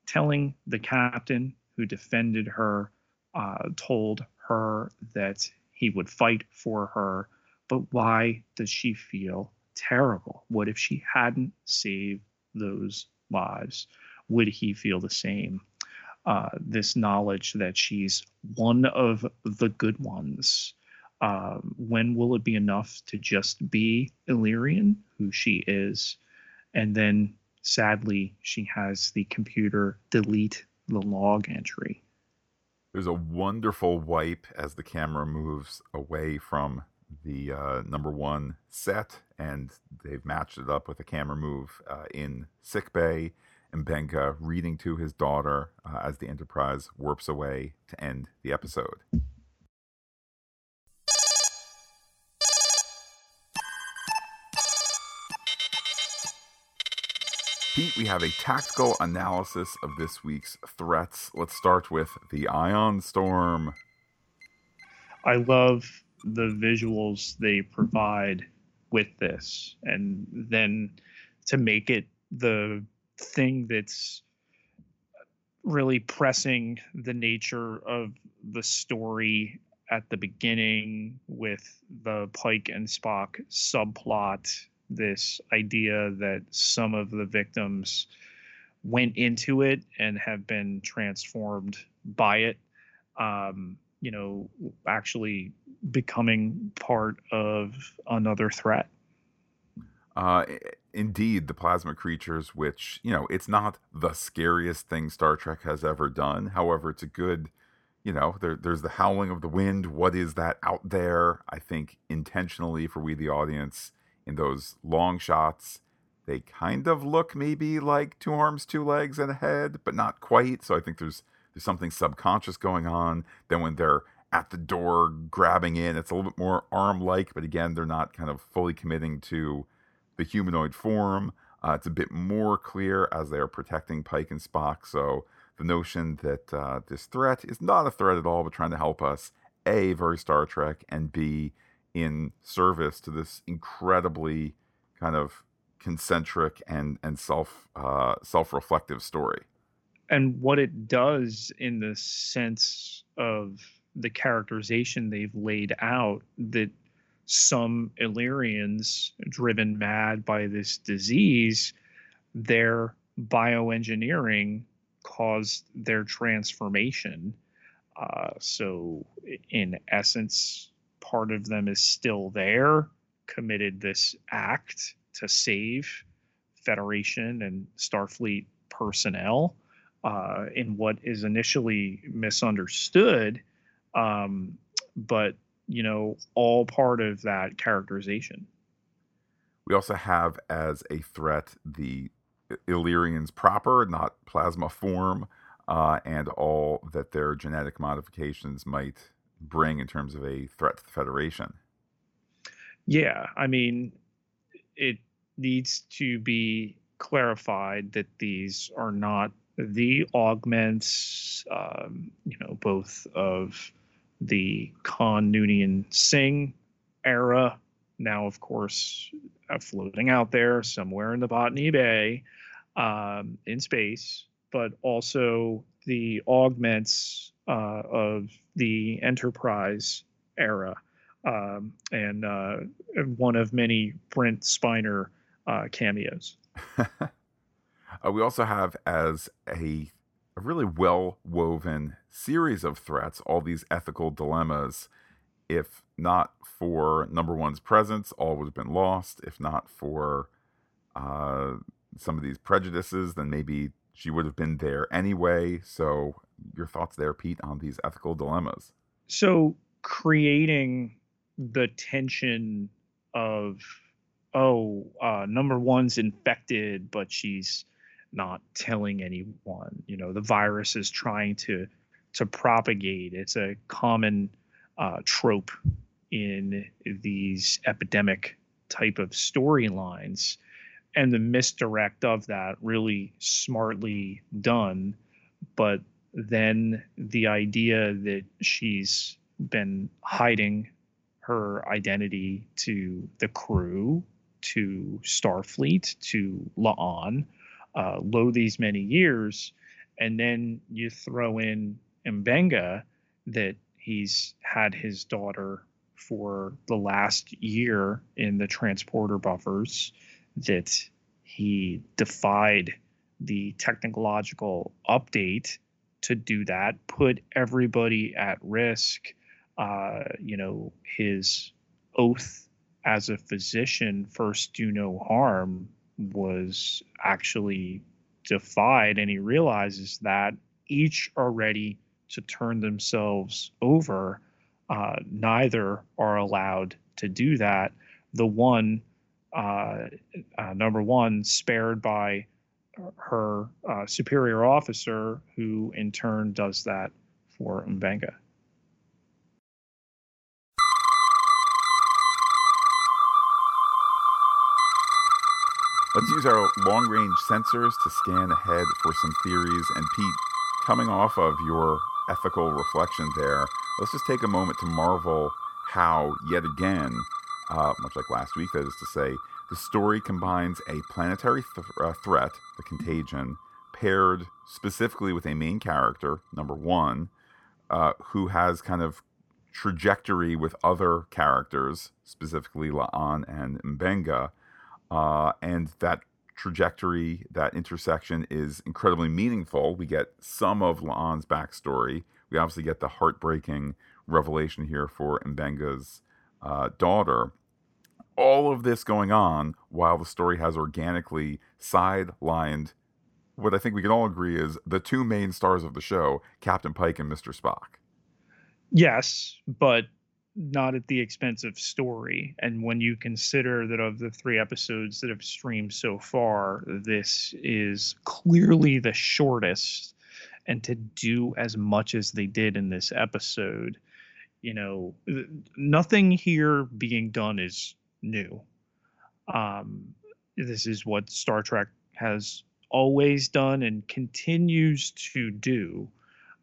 telling the captain who defended her, uh, told her that he would fight for her. But why does she feel terrible? What if she hadn't saved those lives? Would he feel the same? Uh, this knowledge that she's one of the good ones. Uh, when will it be enough to just be Illyrian, who she is? And then sadly, she has the computer delete the log entry. There's a wonderful wipe as the camera moves away from the uh, number one set, and they've matched it up with a camera move uh, in sickbay. Mbenga reading to his daughter uh, as the Enterprise warps away to end the episode. Pete, we have a tactical analysis of this week's threats. Let's start with the Ion Storm. I love the visuals they provide with this, and then to make it the thing that's really pressing the nature of the story at the beginning with the Pike and Spock subplot this idea that some of the victims went into it and have been transformed by it um, you know actually becoming part of another threat. Uh, indeed the plasma creatures which you know it's not the scariest thing star trek has ever done. However it's a good you know there, there's the howling of the wind. What is that out there? I think intentionally for we the audience in those long shots they kind of look maybe like two arms two legs and a head but not quite. So i think there's there's something subconscious going on. Then when they're at the door grabbing in it's a little bit more arm like but again they're not kind of fully committing to the humanoid form uh, it's a bit more clear as they are protecting pike and spock so the notion that uh, this threat is not a threat at all but trying to help us a very star trek and b in service to this incredibly kind of concentric and and self uh, self reflective story. And what it does in the sense of the characterization they've laid out that some Illyrians driven mad by this disease, their bioengineering caused their transformation. Uh, so, in essence, part of them is still there, committed this act to save Federation and Starfleet personnel uh, in what is initially misunderstood, um, but you know, all part of that characterization. We also have as a threat the Illyrians proper, not plasma form, uh, and all that their genetic modifications might bring in terms of a threat to the Federation. Yeah, I mean, it needs to be clarified that these are not the augments, um, you know, both of the Khan Noonien Singh era, now, of course, uh, floating out there somewhere in the Botany Bay um, in space, but also the augments uh, of the Enterprise era, um, and uh, one of many Brent Spiner uh, cameos. Uh, we also have as a, a really well woven series of threats all these ethical dilemmas. If not for number one's presence, all would have been lost. If not for uh, some of these prejudices, then maybe she would have been there anyway. So, your thoughts there, Pete, on these ethical dilemmas? So, creating the tension of, oh, uh, number one's infected, but she's not telling anyone. You know, the virus is trying to to propagate. It's a common uh, trope in these epidemic type of storylines and the misdirect of that really smartly done. But then the idea that she's been hiding her identity to the crew, to Starfleet, to La'an, uh, lo these many years, and then you throw in M'Benga that he's had his daughter for the last year in the transporter buffers, that he defied the technological update to do that, put everybody at risk. Uh, you know, his oath as a physician, first do no harm, was actually defied, and he realizes that each are ready to turn themselves over. Uh, neither are allowed to do that. The one, uh, uh, number one, spared by her uh, superior officer, who in turn does that for M'Benga. Let's use our long range sensors to scan ahead for some theories. And Pete, coming off of your ethical reflection there, let's just take a moment to marvel how, yet again, uh, much like last week, that is to say, the story combines a planetary th- uh, threat, the contagion, paired specifically with a main character, number one, uh, who has kind of trajectory with other characters, specifically La'an and M'Benga, uh, and that trajectory, that intersection is incredibly meaningful. We get some of La'an's backstory. We obviously get the heartbreaking revelation here for M'Benga's uh, daughter. All of this going on while the story has organically sidelined what I think we can all agree is the two main stars of the show, Captain Pike and Mr. Spock. Yes, but not at the expense of story. And when you consider that of the three episodes that have streamed so far, this is clearly the shortest. And to do as much as they did in this episode, you know, nothing here being done is new. Um, this is what Star Trek has always done and continues to do.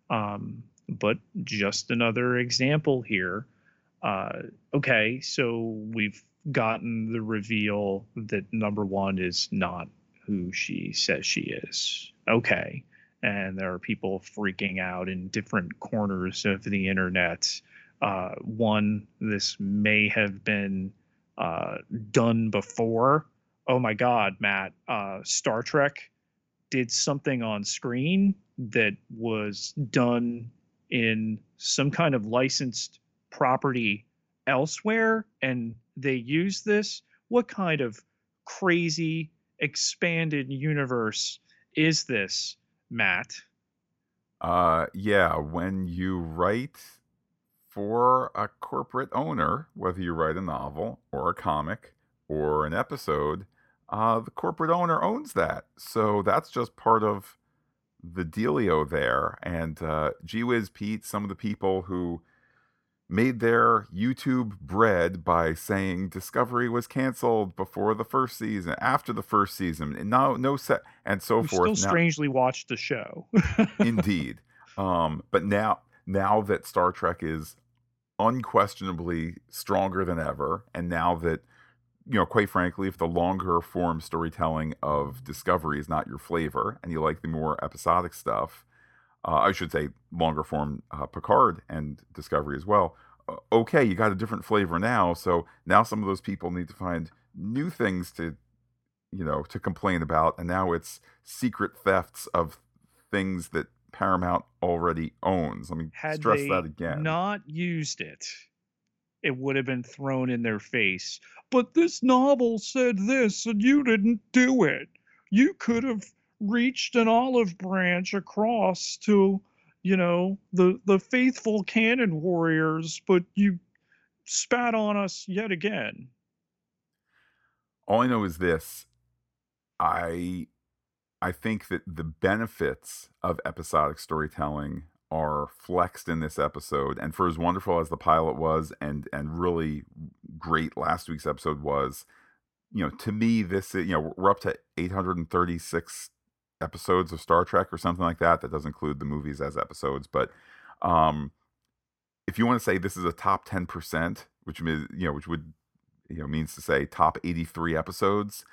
Um, but just another example here uh, okay, so we've gotten the reveal that number one is not who she says she is. Okay. And there are people freaking out in different corners of the internet. Uh, one, this may have been uh, done before. Oh my God, Matt, uh, Star Trek did something on screen that was done in some kind of licensed property elsewhere and they use this, what kind of crazy expanded universe is this, Matt? Uh yeah, when you write for a corporate owner, whether you write a novel or a comic or an episode, uh, the corporate owner owns that. So that's just part of the dealio there. And uh, gee whiz, Pete, some of the people who made their YouTube bread by saying Discovery was canceled before the first season, after the first season, and no, no set, and so we forth. Still strangely watched the show. indeed, um, but now, now that Star Trek is unquestionably stronger than ever, and now that you know, quite frankly, if the longer form storytelling of Discovery is not your flavor, and you like the more episodic stuff, uh, I should say longer form uh, Picard and Discovery as well. Uh, okay, you got a different flavor now, so now some of those people need to find new things to, you know, to complain about, and now it's secret thefts of things that Paramount already owns. Let me Had stress that again. Not used it. It would have been thrown in their face. But this novel said this, and you didn't do it. You could have reached an olive branch across to you know the the faithful canon warriors but you spat on us yet again. All i know is this. I i think that the benefits of episodic storytelling are flexed in this episode and for as wonderful as the pilot was and and really great last week's episode was you know, to me, this you know we're up to 836 episodes of Star Trek or something like that. That does include the movies as episodes, but um, if you want to say this is a top 10 percent, which means you know, which would you know means to say top 83 episodes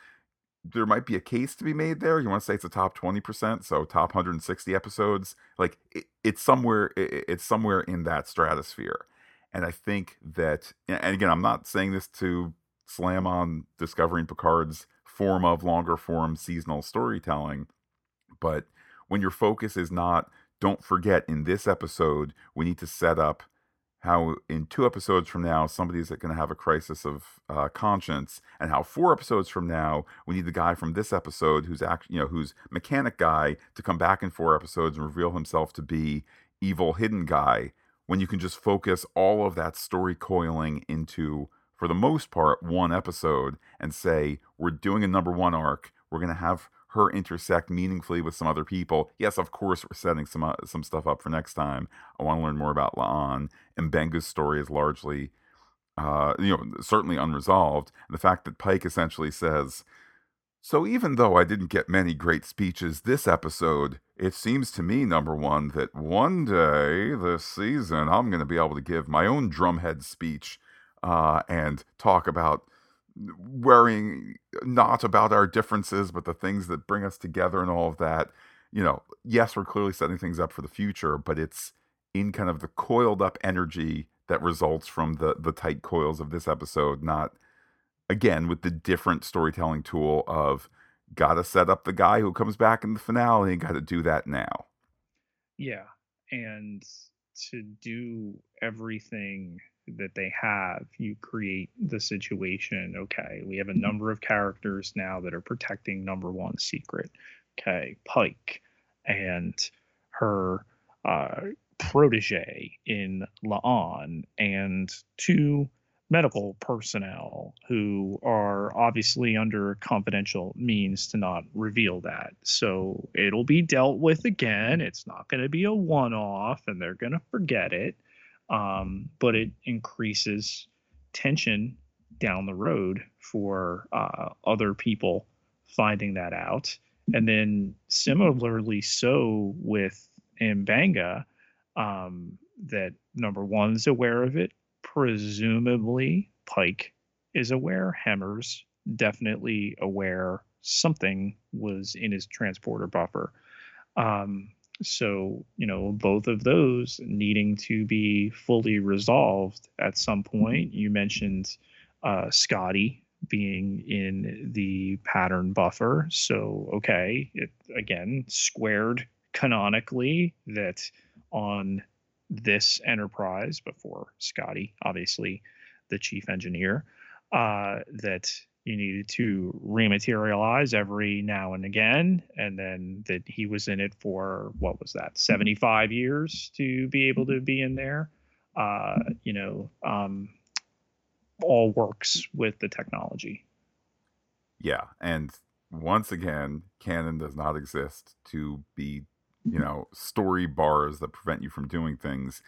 there might be a case to be made there. You want to say it's a top 20%, so top 160 episodes. Like it, it's somewhere it, it's somewhere in that stratosphere. And I think that and again, I'm not saying this to slam on discovering Picard's form of longer form seasonal storytelling, but when your focus is not don't forget in this episode we need to set up how in two episodes from now somebody's going to have a crisis of uh, conscience and how four episodes from now we need the guy from this episode who's actually you know who's mechanic guy to come back in four episodes and reveal himself to be evil hidden guy when you can just focus all of that story coiling into for the most part one episode and say we're doing a number one arc. We're going to have her intersect meaningfully with some other people. Yes, of course, we're setting some uh, some stuff up for next time. I want to learn more about La'an. And M'Benga's story is largely, uh, you know, certainly unresolved. The fact that Pike essentially says, "So even though I didn't get many great speeches this episode, it seems to me, number one, that one day this season I'm going to be able to give my own drumhead speech uh, and talk about." Worrying not about our differences, but the things that bring us together and all of that. You know, yes, we're clearly setting things up for the future, but it's in kind of the coiled up energy that results from the the tight coils of this episode, not again with the different storytelling tool of gotta set up the guy who comes back in the finale and gotta do that now. Yeah. And to do everything that they have, you create the situation. Okay, we have a number of characters now that are protecting number one secret. Okay, Pike and her uh, protege in La'an, and two medical personnel who are obviously under confidential means to not reveal that. So it'll be dealt with again. It's not going to be a one off and they're going to forget it um, but it increases tension down the road for uh, other people finding that out. And then similarly so with M'Benga, um, that number one's aware of it. Presumably, Pike is aware. Hemmer's definitely aware something was in his transporter buffer. Um, so, you know, both of those needing to be fully resolved at some point. You mentioned uh, Scotty being in the pattern buffer. So, okay, it again squared canonically that on this enterprise before Scotty, obviously the chief engineer, uh, that you needed to rematerialize every now and again and then that he was in it for what was that 75 years to be able to be in there. Uh, you know um, all works with the technology. Yeah and once again canon does not exist to be you know story bars that prevent you from doing things.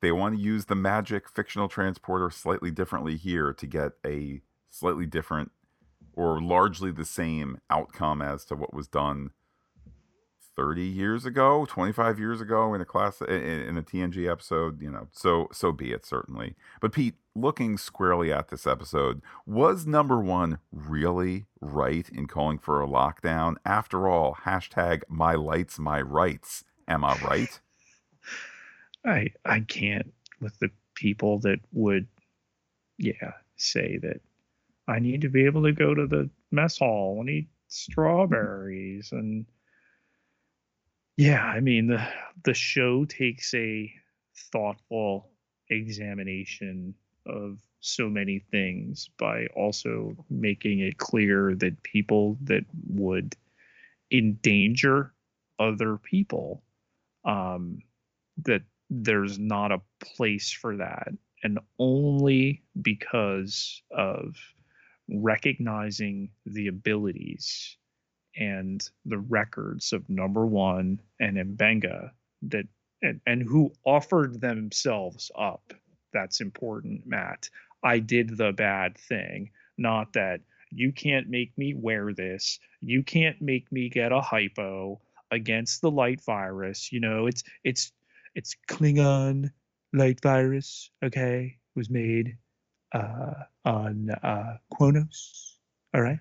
They want to use the magic fictional transporter slightly differently here to get a slightly different or largely the same outcome as to what was done 30 years ago 25 years ago in a class in, a tng episode you know so so be it certainly. But pete looking squarely at this episode was number one really right in calling for a lockdown? After all hashtag my lights my rights. Am i right? I i can't with the people that would yeah say that I need to be able to go to the mess hall and eat strawberries and yeah, I mean the the show takes a thoughtful examination of so many things by also making it clear that people that would endanger other people um, that there's not a place for that. And only because of recognizing the abilities and the records of number one and M'Benga that and, and who offered themselves up. That's important, Matt. I did the bad thing, not that You can't make me wear this. You can't make me get a hypo against the light virus. You know, it's it's it's Klingon light virus. Okay, was made on uh, Kronos. All right.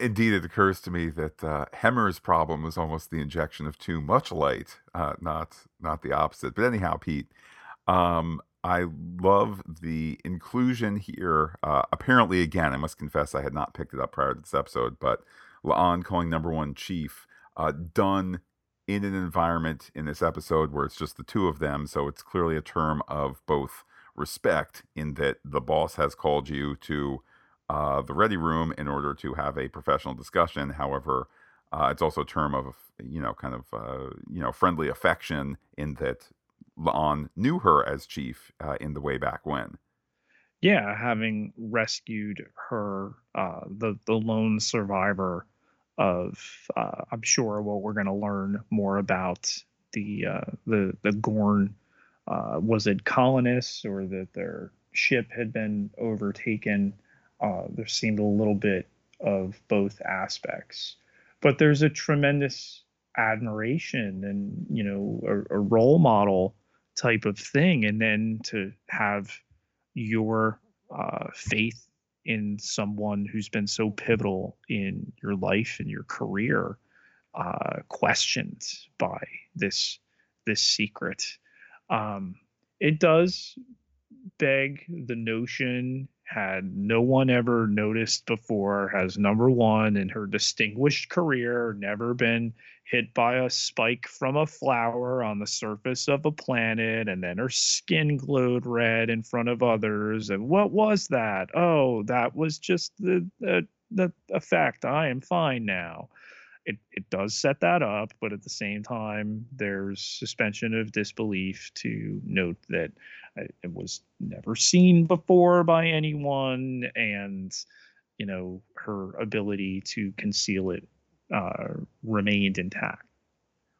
Indeed, it occurs to me that uh, Hemmer's problem was almost the injection of too much light, uh, not not the opposite. But anyhow, Pete, um, I love the inclusion here. Uh, apparently, again, I must confess I had not picked it up prior to this episode, but La'an calling number one chief uh, done in an environment in this episode where it's just the two of them. So it's clearly a term of both respect in that the boss has called you to uh, the ready room in order to have a professional discussion. However, uh, it's also a term of you know kind of uh, you know friendly affection in that La'an knew her as chief uh, in the way back when. Yeah, having rescued her, uh, the the lone survivor of, uh, I'm sure what we're going to learn more about the the the Gorn. Uh, was it colonists or that their ship had been overtaken? Uh, there seemed a little bit of both aspects, but there's a tremendous admiration and you know a, a role model type of thing and then to have your uh, faith in someone who's been so pivotal in your life and your career uh, questioned by this this secret um, it does beg the notion had no one ever noticed before has number one in her distinguished career never been hit by a spike from a flower on the surface of a planet and then her skin glowed red in front of others and what was that? Oh that was just the the, the effect. I am fine now it, it does set that up, but at the same time, there's suspension of disbelief to note that uh, it was never seen before by anyone, and you know her ability to conceal it uh, remained intact.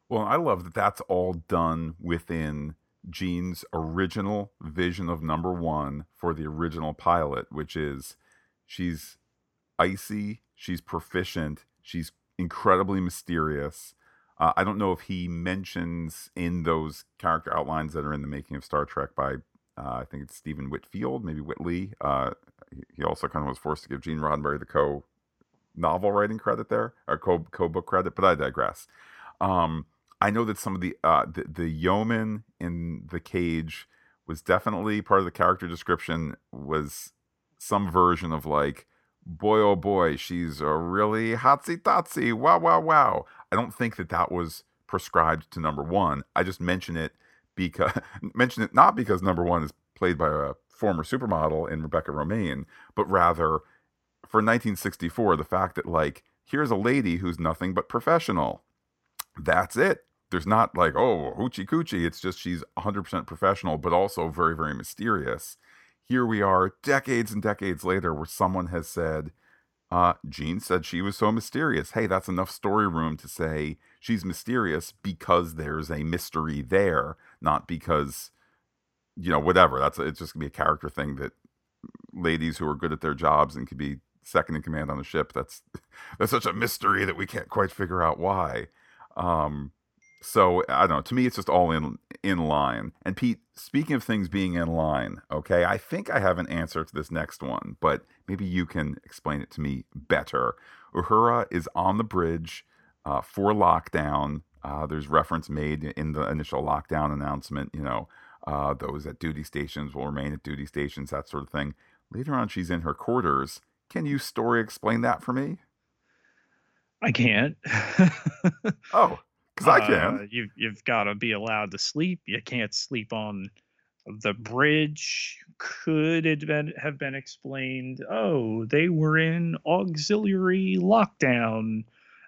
Well, I love that that's all done within Gene's original vision of number one for the original pilot, which is she's icy, she's proficient, she's incredibly mysterious. Uh, I don't know if he mentions in those character outlines that are in the making of Star Trek by uh, I think it's Stephen Whitfield, maybe Whitley. Uh, he also kind of was forced to give Gene Roddenberry the co novel writing credit there or co co book credit, but I digress. Um, I know that some of the, uh, the the yeoman in the cage was definitely part of the character description was some version of like boy oh boy, she's a really hotsy totsy. Wow, wow, wow. I don't think that that was prescribed to number one. I just mention it because mention it not because number one is played by a former supermodel in Rebecca Romijn, but rather for 1964, the fact that like here's a lady who's nothing but professional. That's it. There's not like oh hoochie coochie. It's just she's 100% professional, but also very very mysterious here we are decades and decades later where someone has said uh, Gene said she was so mysterious. Hey, that's enough story room to say she's mysterious because there's a mystery there, not because, you know, whatever. That's it's just gonna be a character thing that ladies who are good at their jobs and could be second in command on the ship. That's that's such a mystery that we can't quite figure out why. Um, so I don't know. To me, it's just all in in line. And Pete, speaking of things being in line, okay, I think I have an answer to this next one, but maybe you can explain it to me better. Uhura is on the bridge uh, for lockdown. Uh, there's reference made in the initial lockdown announcement. You know, uh, those at duty stations will remain at duty stations, that sort of thing. Later on, she's in her quarters. Can you story explain that for me? I can't. oh, because I can. Uh, you've you've got to be allowed to sleep. You can't sleep on the bridge. Could it been, have been explained? Oh, they were in auxiliary lockdown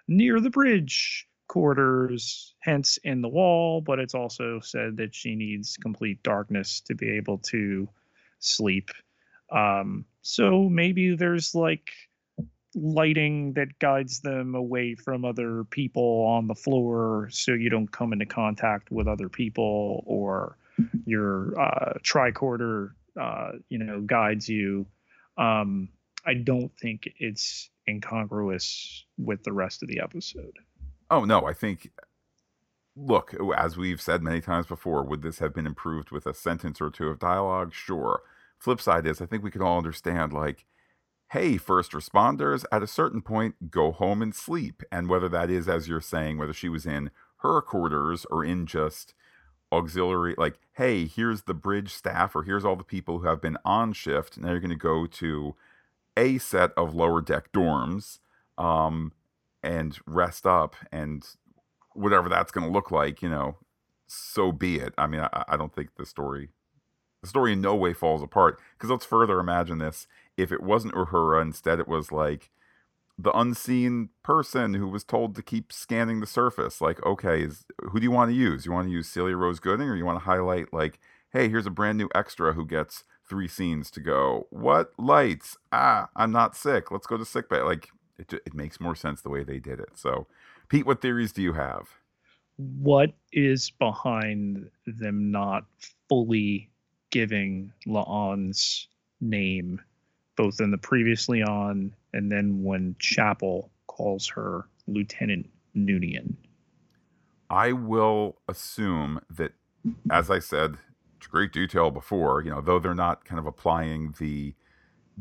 near the bridge quarters, hence in the wall. But it's also said that she needs complete darkness to be able to sleep. Um, so maybe there's like lighting that guides them away from other people on the floor so you don't come into contact with other people or your uh, tricorder uh, you know guides you um, I don't think it's incongruous with the rest of the episode. Oh no, I think look, as we've said many times before, would this have been improved with a sentence or two of dialogue? Sure. Flip side is I think we can all understand like hey, first responders, at a certain point, go home and sleep. And whether that is, as you're saying, whether she was in her quarters or in just auxiliary, like, hey, here's the bridge staff or here's all the people who have been on shift. Now you're going to go to a set of lower deck dorms um, and rest up and whatever that's going to look like, you know, so be it. I mean, I, I don't think the story the story in no way falls apart because let's further imagine this. If it wasn't uhura instead it was like the unseen person who was told to keep scanning the surface like okay is, who do you want to use? You want to use celia rose gooding or you want to highlight like hey here's a brand new extra who gets three scenes to go. What lights? Ah i'm not sick. Let's go to sick bay. Like it, it makes more sense the way they did it. So pete what theories do you have? What is behind them not fully giving La'an's name, both in the previously on and then when Chapel calls her Lieutenant Noonien. I will assume that, as I said, to great detail before, you know, though they're not kind of applying the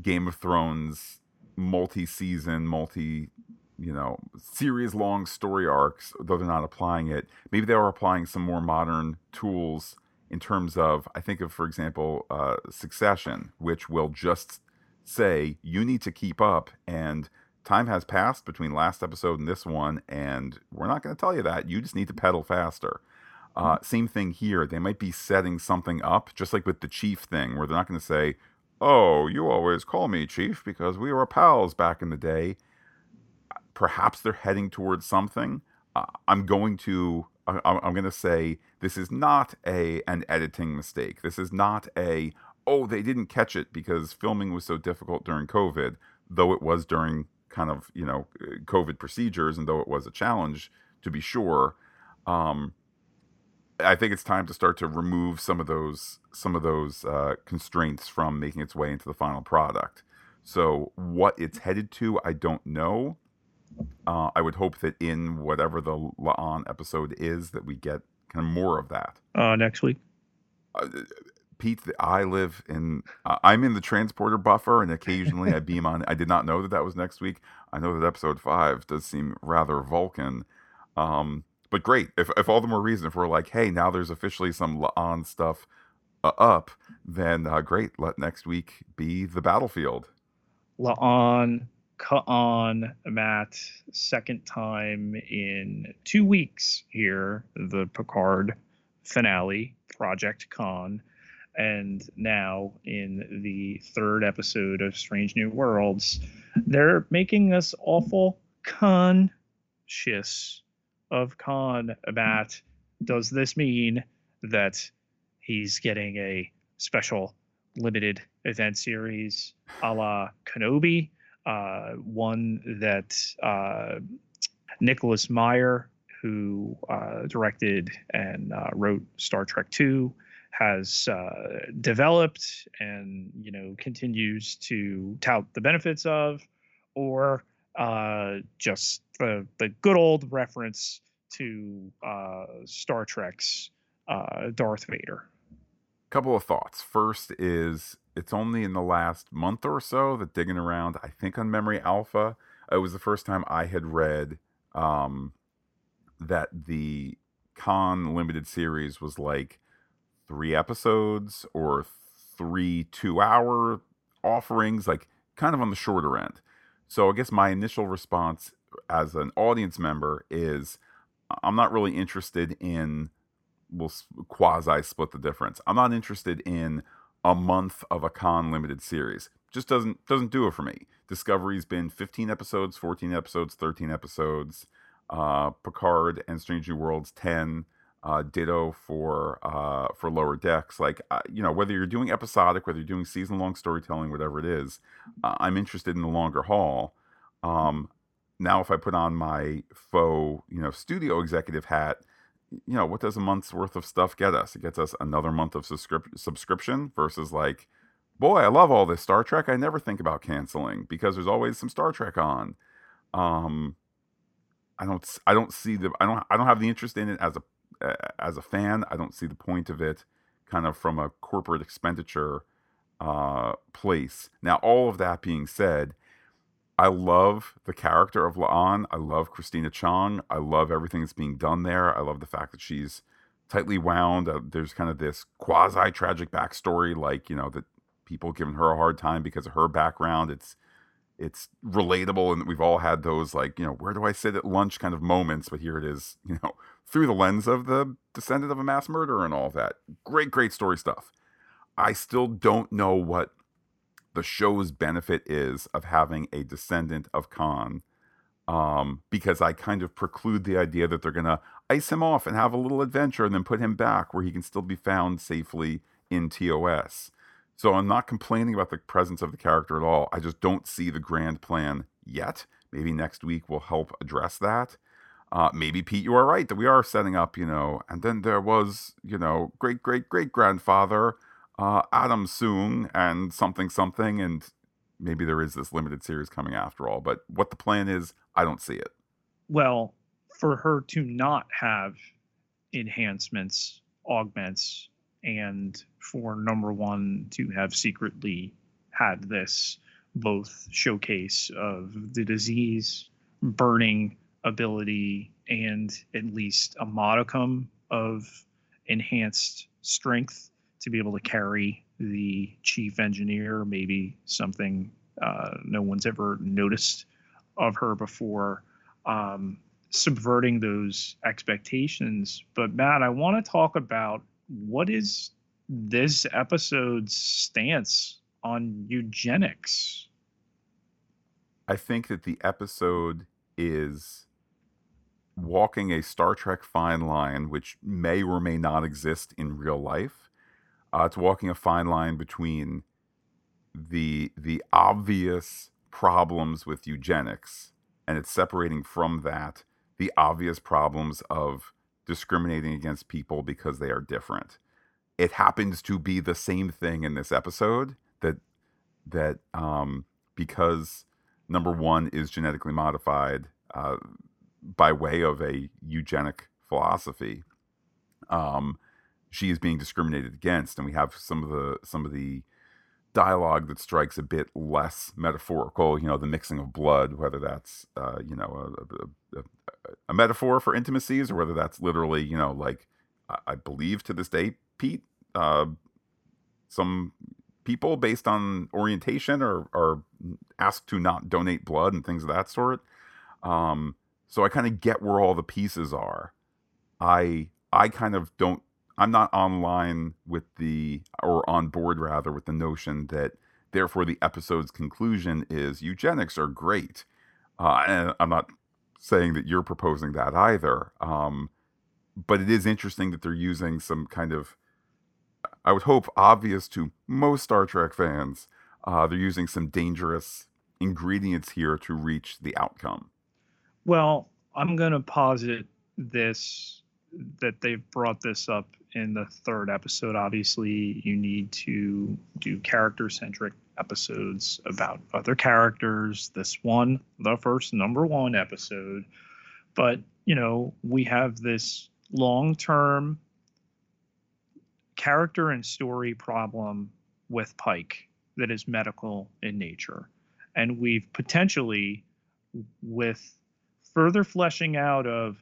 Game of Thrones multi-season, multi, you know, series-long story arcs, though they're not applying it, maybe they are applying some more modern tools in terms of, I think of, for example, uh, Succession, which will just say, you need to keep up. And time has passed between last episode and this one, and we're not going to tell you that. You just need to pedal faster. Uh, same thing here. They might be setting something up, just like with the chief thing, where they're not going to say, Oh, you always call me chief because we were pals back in the day. Perhaps they're heading towards something. Uh, I'm going to I, I'm going to say this is not a an editing mistake. This is not a oh they didn't catch it because filming was so difficult during COVID, though it was during kind of you know COVID procedures and though it was a challenge to be sure. Um, I think it's time to start to remove some of those some of those uh, constraints from making its way into the final product. So what it's headed to, I don't know. Uh, I would hope that in whatever the La'an episode is, that we get kind of more of that. Uh, next week. Uh, Pete, I live in. Uh, I'm in the transporter buffer, and occasionally I beam on. I did not know that that was next week. I know that episode five does seem rather Vulcan, um, but great. If if all the more reason if we're like, hey, now there's officially some La'an stuff uh, up, then uh, great. Let next week be the battlefield. La'an on Matt second time in two weeks here, the Picard finale, Project Khan, and now in the third episode of Strange New Worlds, they're making us awful conscious of Khan. Matt, does this mean that he's getting a special limited event series a la Kenobi? Uh, one that uh, Nicholas Meyer, who uh, directed and uh, wrote Star Trek II, has uh, developed and you know continues to tout the benefits of, or just the the good old reference to Star Trek's Darth Vader. Couple of thoughts. First is it's only in the last month or so that digging around, I think on Memory Alpha, it was the first time I had read um, that the Khan limited series was like three episodes or three two hour offerings, like kind of on the shorter end. So I guess my initial response as an audience member is I'm not really interested in we'll quasi split the difference. I'm not interested in a month of a Khan limited series. Just doesn't doesn't do it for me. Discovery's been 15 episodes, 14 episodes, 13 episodes. Uh, Picard and Strange New Worlds 10. Uh, ditto for uh, for lower decks. Like uh, you know, whether you're doing episodic, whether you're doing season long storytelling, whatever it is, uh, I'm interested in the longer haul. Um, now, if I put on my faux, you know, studio executive hat, you know, what does a month's worth of stuff get us? It gets us another month of subscrip- subscription versus like boy, I love all this Star Trek. I never think about canceling because there's always some Star Trek on. Um, I don't, I don't see the, I don't, I don't have the interest in it as a, as a fan. I don't see the point of it, kind of from a corporate expenditure uh, place. Now, all of that being said, I love the character of La'an. I love Christina Chong. I love everything that's being done there. I love the fact that she's tightly wound. Uh, there's kind of this quasi tragic backstory, like you know that people giving her a hard time because of her background. It's it's relatable, and we've all had those like you know where do I sit at lunch kind of moments. But here it is, you know, through the lens of the descendant of a mass murderer and all that. Great, great story stuff. I still don't know what the show's benefit is of having a descendant of Khan um, because I kind of preclude the idea that they're going to ice him off and have a little adventure and then put him back where he can still be found safely in TOS. So I'm not complaining about the presence of the character at all. I just don't see the grand plan yet. Maybe next week will help address that. Uh, maybe Pete, you are right that we are setting up, you know, and then there was, you know, great great great grandfather uh, Adam Soong and something something, and maybe there is this limited series coming after all. But what the plan is, I don't see it. Well, for her to not have enhancements, augments, and for number one to have secretly had this both showcase of the disease burning ability and at least a modicum of enhanced strength to be able to carry the chief engineer, maybe something uh, no one's ever noticed of her before, um, subverting those expectations. But Matt, I want to talk about what is this episode's stance on eugenics. I think that the episode is walking a Star Trek fine line, which may or may not exist in real life uh, it's walking a fine line between the the obvious problems with eugenics, and it's separating from that the obvious problems of discriminating against people because they are different. It happens to be the same thing in this episode that that um, because number one is genetically modified uh, by way of a eugenic philosophy. Um, she is being discriminated against, and we have some of the some of the dialogue that strikes a bit less metaphorical. You know, the mixing of blood, whether that's uh, you know a, a, a, metaphor for intimacies, or whether that's literally you know like I, believe to this day, Pete, uh, some people based on orientation are are asked to not donate blood and things of that sort. Um, so I kind of get where all the pieces are. I I kind of don't I'm not online with the or on board rather with the notion that therefore the episode's conclusion is eugenics are great. Uh, and I'm not saying that you're proposing that either. Um, but it is interesting that they're using some kind of, I would hope, obvious to most Star Trek fans. Uh, they're using some dangerous ingredients here to reach the outcome. Well, I'm going to posit this that they've brought this up in the third episode, obviously, you need to do character centric episodes about other characters. This one, the first number one episode. But, you know, we have this long term character and story problem with Pike that is medical in nature. And we've potentially, with further fleshing out of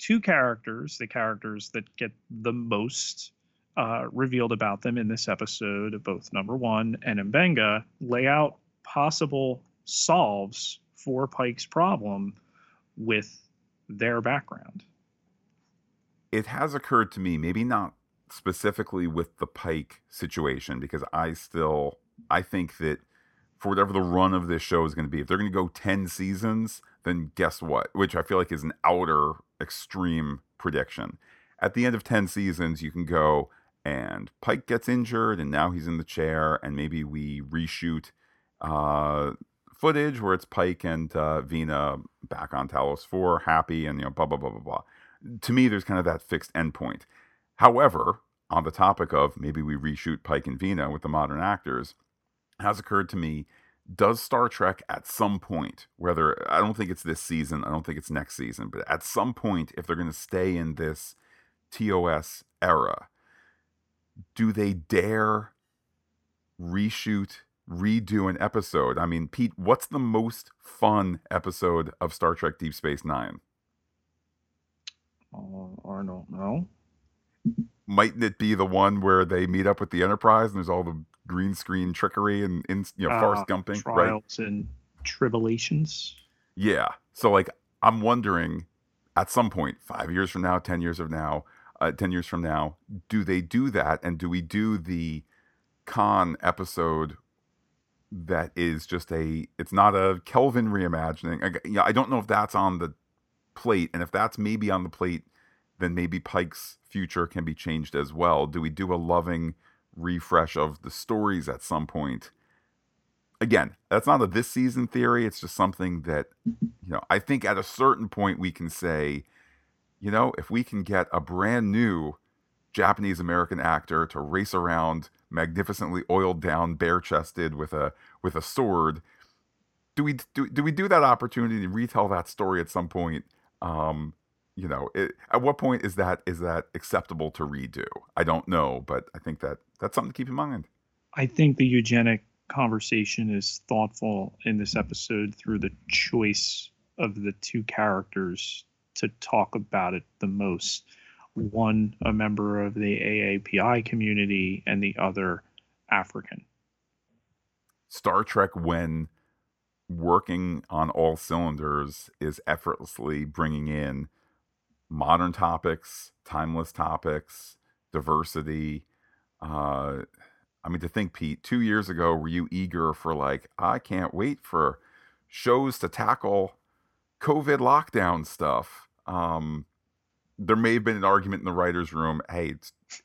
two characters, the characters that get the most uh, revealed about them in this episode, both number one and M'Benga, lay out possible solves for Pike's problem with their background. It has occurred to me, maybe not specifically with the Pike situation, because I still I think that for whatever the run of this show is going to be, if they're going to go ten seasons, then guess what? Which I feel like is an outer extreme prediction. At the end of 10 seasons, you can go and Pike gets injured and now he's in the chair, and maybe we reshoot uh, footage where it's Pike and uh, Vina back on Talos 4, happy, and you know, blah, blah, blah, blah, blah. To me, there's kind of that fixed endpoint. However, on the topic of maybe we reshoot Pike and Vina with the modern actors, has occurred to me does Star Trek at some point, whether I don't think it's this season, I don't think it's next season, but at some point, if they're going to stay in this TOS era, do they dare reshoot, redo an episode? I mean, Pete, what's the most fun episode of Star Trek Deep Space Nine? Uh, I don't know. Mightn't it be the one where they meet up with the Enterprise and there's all the green screen trickery and in you know uh, trials right? and tribulations. Yeah. So like I'm wondering at some point, five years from now, ten years of now, uh, ten years from now, do they do that? And do we do the Khan episode that is just a it's not a Kelvin reimagining. I, you know, I don't know if that's on the plate, and if that's maybe on the plate, then maybe Pike's future can be changed as well. Do we do a loving refresh of the stories at some point. Again, that's not a this season theory. It's just something that, you know, I think at a certain point we can say, you know, if we can get a brand new Japanese American actor to race around magnificently oiled down, bare chested with a with a sword, do we do, do we do that opportunity to retell that story at some point? Um, you know, it, at what point is that is that acceptable to redo? I don't know, but I think that that's something to keep in mind. I think the eugenic conversation is thoughtful in this episode through the choice of the two characters to talk about it the most. One, a member of the AAPI community, and the other, African. Star Trek, when working on all cylinders, is effortlessly bringing in modern topics, timeless topics, diversity. Uh, I mean, to think, Pete, two years ago, were you eager for like, I can't wait for shows to tackle COVID lockdown stuff? Um, there may have been an argument in the writers' room. Hey,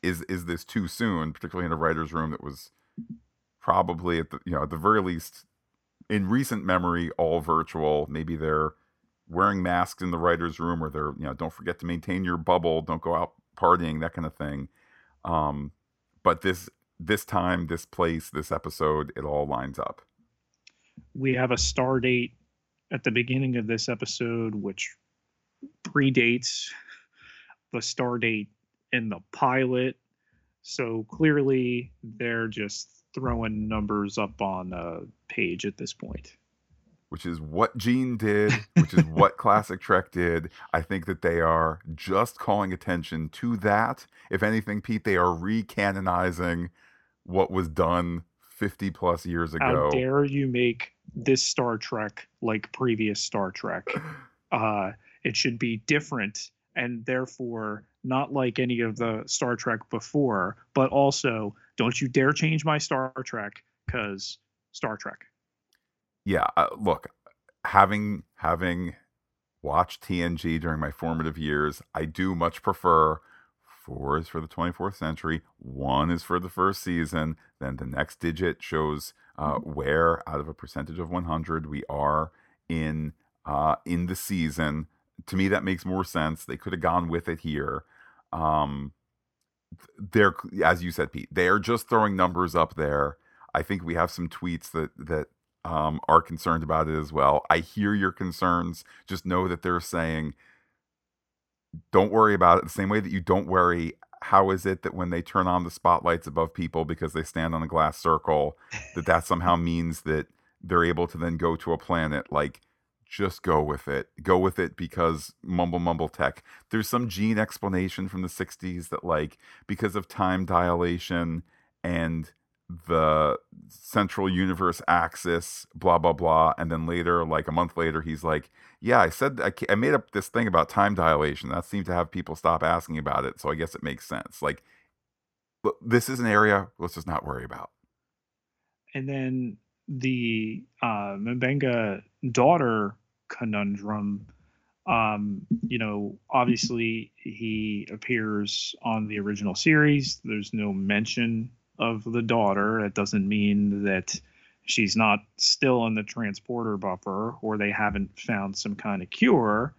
is is this too soon? Particularly in a writers' room that was probably at the you know at the very least in recent memory all virtual. Maybe they're wearing masks in the writers' room, or they're you know don't forget to maintain your bubble, don't go out partying, that kind of thing. Um, but this this time, this place, this episode, it all lines up. We have a star date at the beginning of this episode, which predates the star date in the pilot. So clearly, they're just throwing numbers up on a page at this point which is what Gene did, which is what Classic Trek did. I think that they are just calling attention to that. If anything, Pete, they are recanonizing what was done 50 plus years ago. How dare you make this Star Trek like previous Star Trek? Uh, it should be different and therefore not like any of the Star Trek before, but also don't you dare change my Star Trek because Star Trek yeah, uh, look, having having watched TNG during my formative years, I do much prefer four is for the 24th century, one is for the first season, then the next digit shows uh, mm-hmm. where out of a percentage of 100 we are in uh, in the season. To me, that makes more sense. They could have gone with it here. Um, they're as you said, Pete. They are just throwing numbers up there. I think we have some tweets that that um, are concerned about it as well. I hear your concerns. Just know that they're saying, don't worry about it the same way that you don't worry. How is it that when they turn on the spotlights above people because they stand on a glass circle, that that somehow means that they're able to then go to a planet? Like, just go with it. Go with it because mumble mumble tech. There's some gene explanation from the 60s that, like, because of time dilation and the central universe axis, blah blah blah, and then later, like a month later, he's like, "Yeah, I said I, I made up this thing about time dilation. That seemed to have people stop asking about it, so I guess it makes sense." Like, this is an area let's just not worry about. And then the uh, M'Benga daughter conundrum. Um, you know, obviously he appears on the original series. There's no mention of the daughter. It doesn't mean that she's not still in the transporter buffer or they haven't found some kind of cure.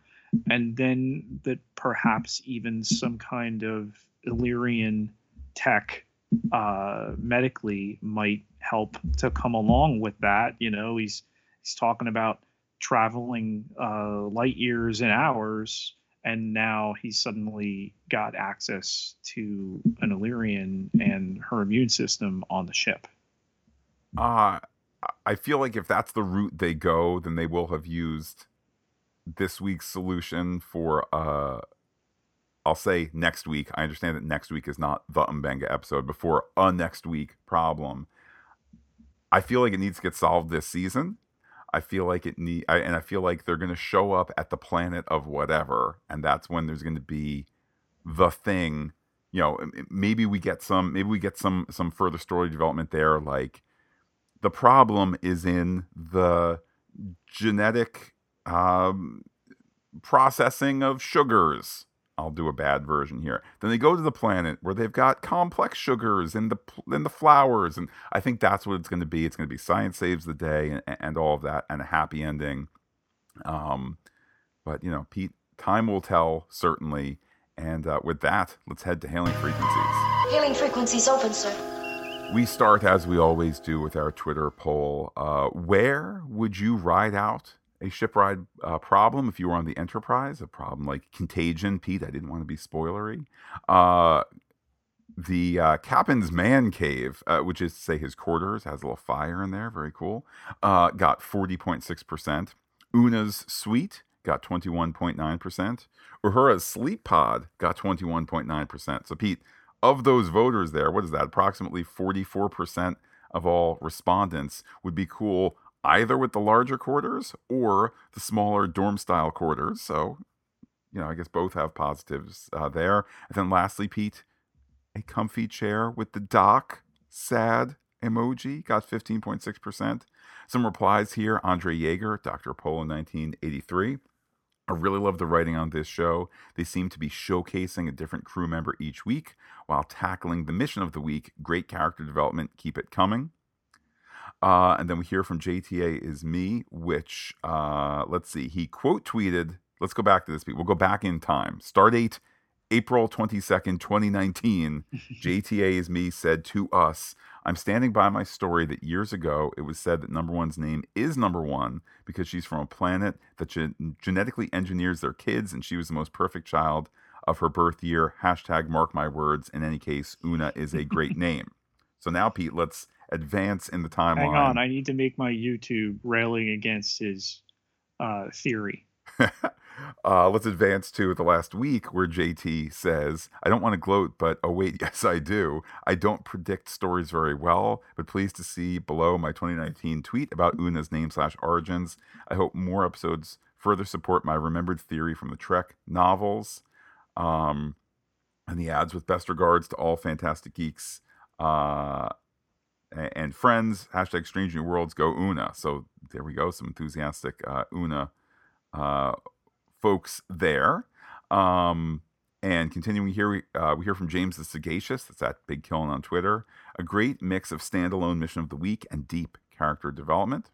And then that perhaps even some kind of Illyrian tech uh, medically might help to come along with that. You know, he's he's talking about traveling uh, light years and hours, and now he's suddenly got access to an Illyrian and her immune system on the ship. Uh, I feel like if that's the route they go, then they will have used this week's solution for uh I'll say next week. I understand that next week is not the M'Benga episode before a next week problem. I feel like it needs to get solved this season. I feel like it need, I, and I feel like they're going to show up at the planet of whatever, and that's when there's going to be the thing. You know, maybe we get some, maybe we get some some further story development there. Like the problem is in the genetic um, processing of sugars I'll do a bad version here. Then they go to the planet where they've got complex sugars in the in the flowers, and I think that's what it's going to be. It's going to be science saves the day and, and all of that, and a happy ending. Um, but you know, Pete, time will tell certainly. And uh, with that, let's head to hailing frequencies. Hailing frequencies open, sir. We start as we always do with our Twitter poll. Uh, where would you ride out a shipwright uh, problem if you were on the Enterprise, a problem like contagion. Pete, I didn't want to be spoilery. Uh, the uh, captain's man cave, uh, which is to say his quarters, has a little fire in there, very cool. Uh, got forty point six percent. Una's suite got twenty one point nine percent. Uhura's sleep pod got twenty one point nine percent. So Pete, of those voters there, what is that? Approximately forty four percent of all respondents would be cool either with the larger quarters or the smaller dorm style quarters. So, you know, I guess both have positives uh, there. And then lastly, Pete, a comfy chair with the dock sad emoji got 15.6%. Some replies here Andre Yeager, Dr. Polo 1983. I really love the writing on this show. They seem to be showcasing a different crew member each week while tackling the mission of the week. Great character development. Keep it coming. Uh, and then we hear from JTA is me, which uh, let's see, he quote tweeted. Let's go back to this. We'll go back in time. Start date April 22nd, 2019. JTA is me said to us, I'm standing by my story that years ago it was said that number one's name is number one because she's from a planet that gen- genetically engineers their kids and she was the most perfect child of her birth year. Hashtag mark my words. In any case, Una is a great name. So now, Pete, let's advance in the timeline. Hang on, I need to make my YouTube railing against his uh, theory. uh, let's advance to the last week where JT says, I don't want to gloat, but oh, wait, yes, I do. I don't predict stories very well, but pleased to see below my 2019 tweet about Una's name slash origins. I hope more episodes further support my remembered theory from the Trek novels. Um, and the ads with best regards to all Phantastic Geeks. Uh, and friends hashtag strange new worlds go una. So there we go some enthusiastic uh, una uh, folks there. Um, and continuing here we, uh, we hear from james the sagacious that's at big killing on twitter. A great mix of standalone mission of the week and deep character development.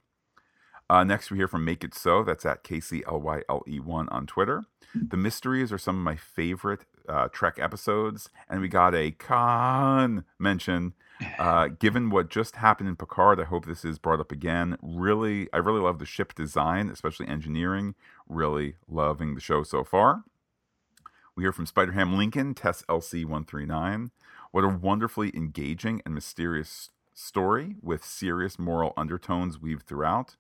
Uh, next we hear from make it so that's at kclyle1 on twitter. The mysteries are some of my favorite uh, trek episodes and we got a Khan mention uh, given what just happened in Picard, I hope this is brought up again. Really, I really love the ship design, especially engineering. Really loving the show so far. We hear from Spider-Ham Lincoln, Tess LC139. What a wonderfully engaging and mysterious story with serious moral undertones weaved throughout.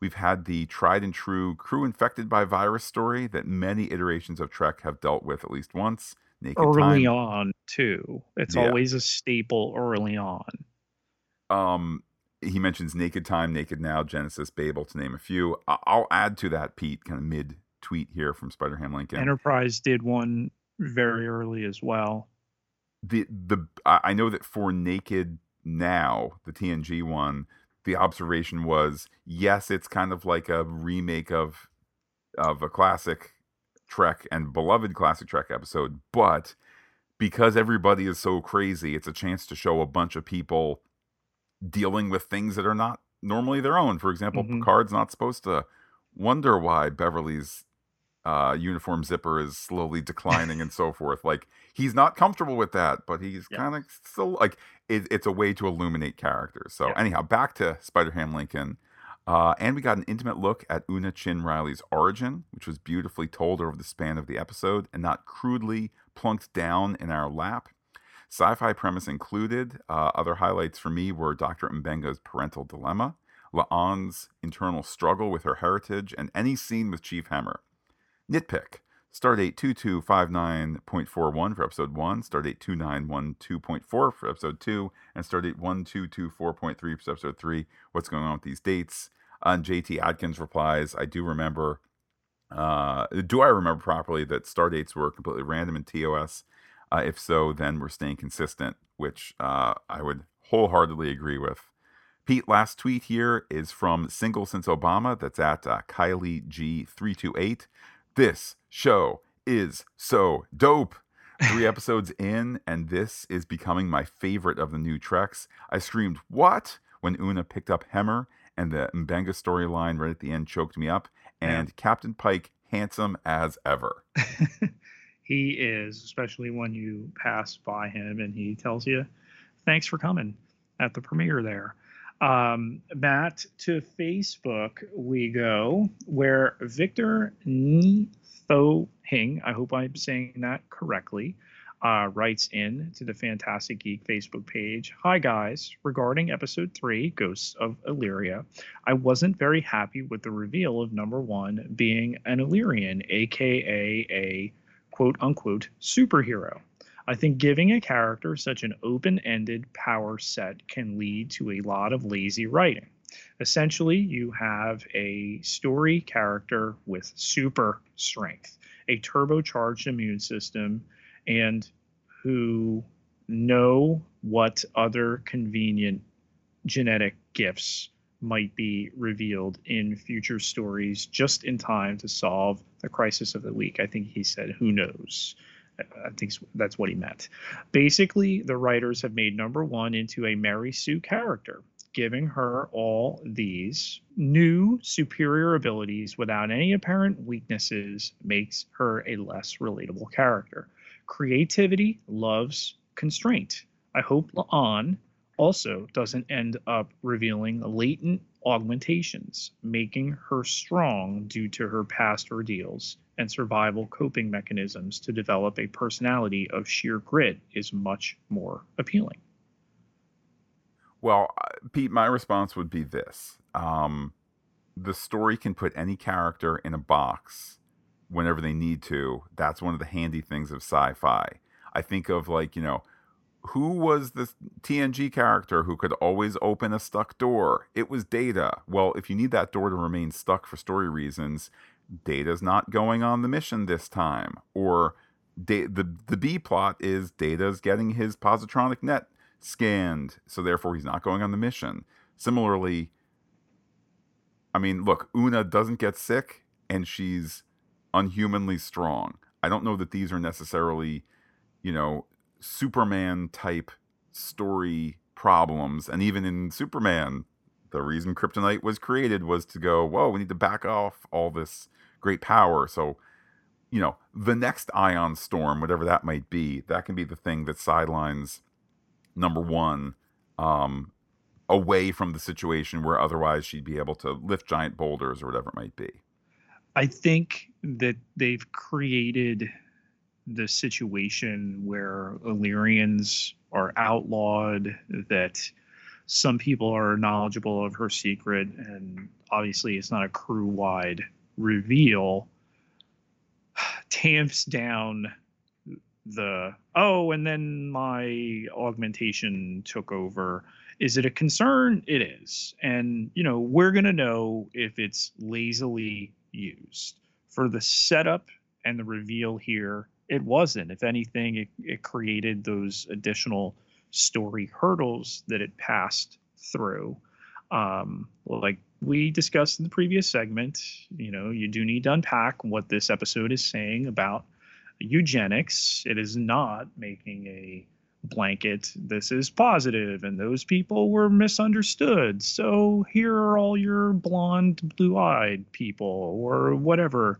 We've had the tried and true crew infected by virus story that many iterations of Trek have dealt with at least once. Naked early Time. on too. It's yeah. always a staple early on. Um, he mentions Naked Time, Naked Now, Genesis, Babel, to name a few. I'll add to that, Pete, kind of mid tweet here from Spider Ham Lincoln. Enterprise did one very early as well. The the I know that for Naked Now, the TNG one, the observation was yes, it's kind of like a remake of of a classic Trek and beloved classic Trek episode, but because everybody is so crazy, it's a chance to show a bunch of people dealing with things that are not normally their own. For example, mm-hmm. Picard's not supposed to wonder why Beverly's uh, uniform zipper is slowly declining and so forth. Like he's not comfortable with that, but he's yeah. kind of still like it, it's a way to illuminate characters. So yeah. anyhow, back to Spider Ham Lincoln. Uh, and we got an intimate look at Una Chin Riley's origin, which was beautifully told over the span of the episode and not crudely plunked down in our lap. Sci fi premise included. Uh, other highlights for me were Dr. M'Benga's parental dilemma, La'an's internal struggle with her heritage, and any scene with Chief Hemmer. Nitpick Stardate 2259.41 for episode 1, Stardate 2912.4 for episode 2, and Stardate 1224.3 for episode 3. What's going on with these dates? And JT Adkins replies, I do remember, uh, do I remember properly that star dates were completely random in TOS? Uh, if so, then we're staying consistent, which uh, I would wholeheartedly agree with. Pete, last tweet here is from Single Since Obama. That's at uh, Kylie G328. This show is so dope. Three episodes in, and this is becoming my favorite of the new Treks. I screamed, What? when Una picked up Hemmer, and the M'Benga storyline right at the end choked me up. And yeah. Captain Pike, handsome as ever. he is, especially when you pass by him and he tells you, Thanks for coming at the premiere there. Um, Matt, to Facebook we go, where Victor Nithohing, I hope I'm saying that correctly, uh, writes in to the Phantastic Geek Facebook page Hi, guys. Regarding episode three, Ghosts of Illyria, I wasn't very happy with the reveal of number one being an Illyrian, aka a quote unquote superhero. I think giving a character such an open ended power set can lead to a lot of lazy writing. Essentially, you have a story character with super strength, a turbocharged immune system, and who know what other convenient genetic gifts might be revealed in future stories just in time to solve the crisis of the week. I think he said, Who knows? I think that's what he meant. Basically, the writers have made number one into a Mary Sue character, giving her all these new superior abilities without any apparent weaknesses makes her a less relatable character. Creativity loves constraint. I hope La'an also doesn't end up revealing latent augmentations, making her strong due to her past ordeals and survival coping mechanisms to develop a personality of sheer grit is much more appealing. Well, uh, Pete, my response would be this. Um, the story can put any character in a box whenever they need to. That's one of the handy things of sci fi. I think of, like, you know, who was the TNG character who could always open a stuck door? It was Data. Well, if you need that door to remain stuck for story reasons, Data's not going on the mission this time. Or da- the the B plot is Data's getting his positronic net scanned, so therefore he's not going on the mission. Similarly, I mean, look, Una doesn't get sick and she's unhumanly strong. I don't know that these are necessarily, you know, Superman type story problems. And even in Superman, the reason kryptonite was created was to go, whoa, we need to back off all this great power. So, you know, the next ion storm, whatever that might be, that can be the thing that sidelines number one um, away from the situation where otherwise she'd be able to lift giant boulders or whatever it might be. I think that they've created the situation where Illyrians are outlawed, that some people are knowledgeable of her secret, and obviously it's not a crew wide reveal, tamps down the oh, and then my augmentation took over. Is it a concern? It is. And, you know, we're going to know if it's lazily used. For the setup and the reveal here, it wasn't. If anything, it, it created those additional story hurdles that it passed through. Um, like we discussed in the previous segment, you know, you do need to unpack what this episode is saying about eugenics. It is not making a blanket, this is positive, and those people were misunderstood. So here are all your blonde, blue eyed people, or whatever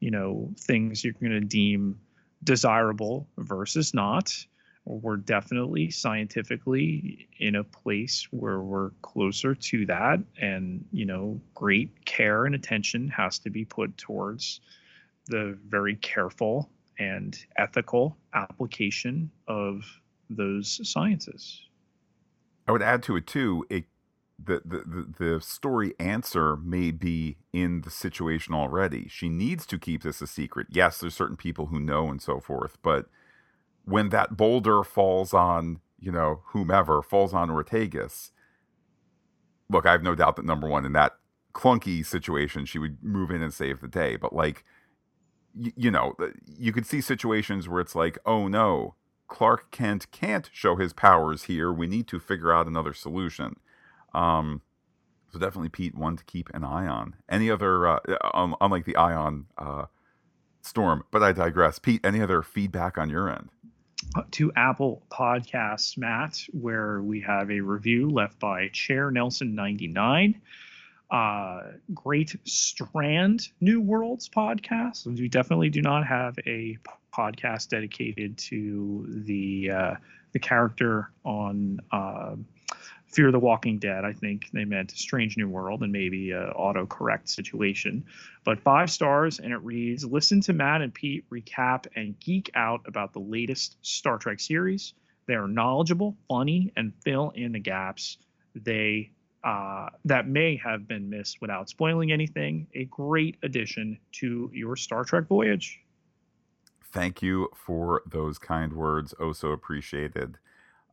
you know, things you're going to deem desirable versus not. We're definitely scientifically in a place where we're closer to that. And, you know, great care and attention has to be put towards the very careful and ethical application of those sciences. I would add to it too. It the, the, the, story answer may be in the situation already. She needs to keep this a secret. Yes, there's certain people who know and so forth, but when that boulder falls on, you know, whomever, falls on Ortegas, look, I have no doubt that number one, in that clunky situation, she would move in and save the day. But like, you know, you could see situations where it's like, oh no, Clark Kent can't show his powers here. We need to figure out another solution. Um, so definitely Pete, one to keep an eye on. Any other, uh, unlike the Ion uh, storm, but I digress. Pete, any other feedback on your end? Uh, to Apple Podcasts, Matt, where we have a review left by Chair Nelson ninety nine. Uh, great Strand New Worlds podcast. We definitely do not have a podcast dedicated to the uh, the character on uh, Fear the Walking Dead. I think they meant Strange New World and maybe a autocorrect situation. But five stars, and it reads: Listen to Matt and Pete recap and geek out about the latest Star Trek series. They are knowledgeable, funny, and fill in the gaps. They uh, that may have been missed without spoiling anything. A great addition to your Star Trek voyage. Thank you for those kind words. Oh, so appreciated.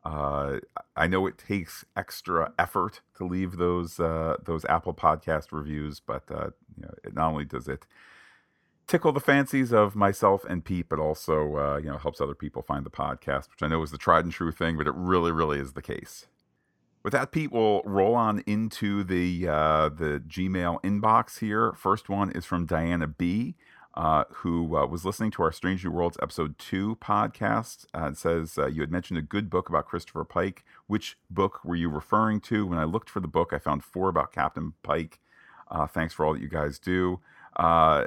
Uh, I know it takes extra effort to leave those uh, those Apple Podcast reviews, but uh, you know, it not only does it tickle the fancies of myself and Pete, but also uh, you know helps other people find the podcast, which I know is the tried and true thing, but it really, really is the case. With that, Pete, we'll roll on into the uh, the Gmail inbox here. First one is from Diana B uh, who uh, was listening to our Strange New Worlds episode two podcast. Uh, it says uh, you had mentioned a good book about Christopher Pike. Which book were you referring to? When I looked for the book, I found four about Captain Pike. Uh, thanks for all that you guys do. Uh,